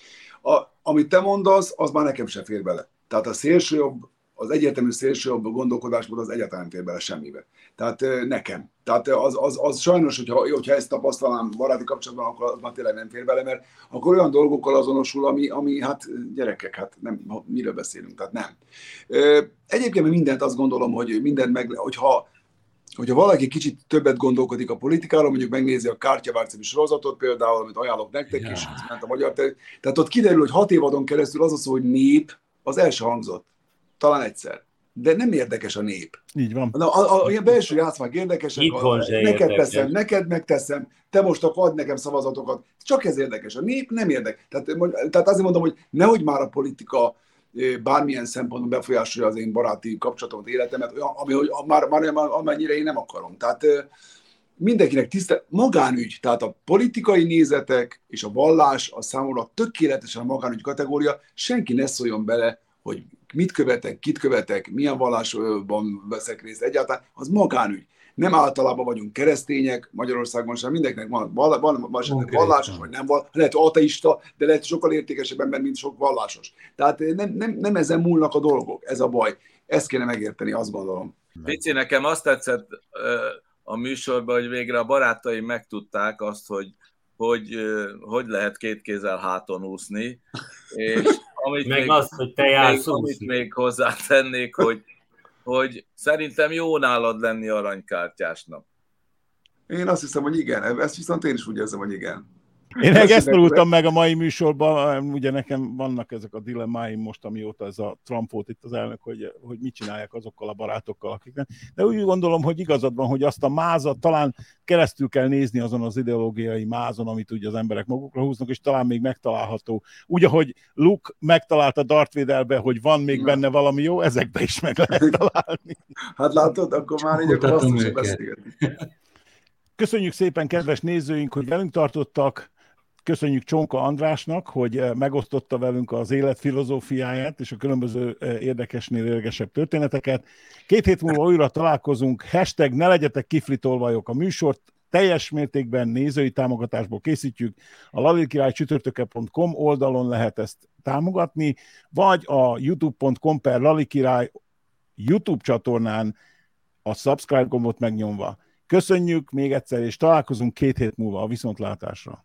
A, amit te mondasz, az már nekem se fér bele. Tehát a szélsőjobb az egyértelmű szélsőjobb gondolkodásmód az egyáltalán fér bele semmibe. Tehát nekem. Tehát az, az, az sajnos, hogyha, hogyha ezt tapasztalám baráti kapcsolatban, akkor az már tényleg nem fér bele, mert akkor olyan dolgokkal azonosul, ami, ami hát gyerekek, hát nem, miről beszélünk, tehát nem. Egyébként mindent azt gondolom, hogy mindent meg, hogyha hogyha valaki kicsit többet gondolkodik a politikáról, mondjuk megnézi a Kártyavár című sorozatot például, amit ajánlok nektek ja. is, ment a magyar tehát ott kiderül, hogy hat évadon keresztül az a szó, hogy nép, az első hangzott talán egyszer. De nem érdekes a nép. Így van. Na, a, a, a belső játszmák érdekesek. Neked érdekes. teszem, neked megteszem, te most akkor adj nekem szavazatokat. Csak ez érdekes. A nép nem érdekes. Tehát, tehát azért mondom, hogy nehogy már a politika bármilyen szempontból befolyásolja az én baráti kapcsolatomat, életemet, ami, hogy már, már, amennyire én nem akarom. Tehát mindenkinek tisztel, magánügy, tehát a politikai nézetek és a vallás a számomra tökéletesen a magánügy kategória, senki ne szóljon bele, hogy mit követek, kit követek, milyen vallásban veszek részt egyáltalán, az magánügy. Nem általában vagyunk keresztények, Magyarországon sem mindenkinek van, van, van, van okay. vallásos, vagy nem van, lehet ateista, de lehet sokkal értékesebb ember, mint sok vallásos. Tehát nem, nem, nem ezen múlnak a dolgok, ez a baj. Ezt kéne megérteni, azt gondolom. Pici, nekem azt tetszett a műsorban, hogy végre a barátaim megtudták azt, hogy hogy, hogy lehet két kézzel háton úszni, és amit Meg még, azt, hogy te jársz még, amit még hozzátennék, hogy, hogy szerintem jó nálad lenni aranykártyásnak. Én azt hiszem, hogy igen. Ezt viszont én is úgy érzem, hogy igen. Én ezt tanultam meg a mai műsorban, ugye nekem vannak ezek a dilemmáim most, amióta ez a Trump volt itt az elnök, hogy, hogy mit csinálják azokkal a barátokkal, akiknek. De úgy gondolom, hogy igazad van, hogy azt a mázat talán keresztül kell nézni azon az ideológiai mázon, amit ugye az emberek magukra húznak, és talán még megtalálható. Úgy, ahogy Luke megtalálta Darth Vaderbe, hogy van még Na. benne valami jó, ezekbe is meg lehet találni. Hát látod, akkor már így a beszélgetni. Köszönjük szépen, kedves nézőink, hogy velünk tartottak. Köszönjük Csonka Andrásnak, hogy eh, megosztotta velünk az élet filozófiáját és a különböző eh, érdekesnél érdekesebb történeteket. Két hét múlva újra találkozunk. Hashtag ne legyetek kiflitolvajok. A műsort teljes mértékben nézői támogatásból készítjük. A lalikirálycsütörtöke.com oldalon lehet ezt támogatni, vagy a youtube.com per lalikirály YouTube csatornán a subscribe gombot megnyomva. Köszönjük még egyszer, és találkozunk két hét múlva a viszontlátásra.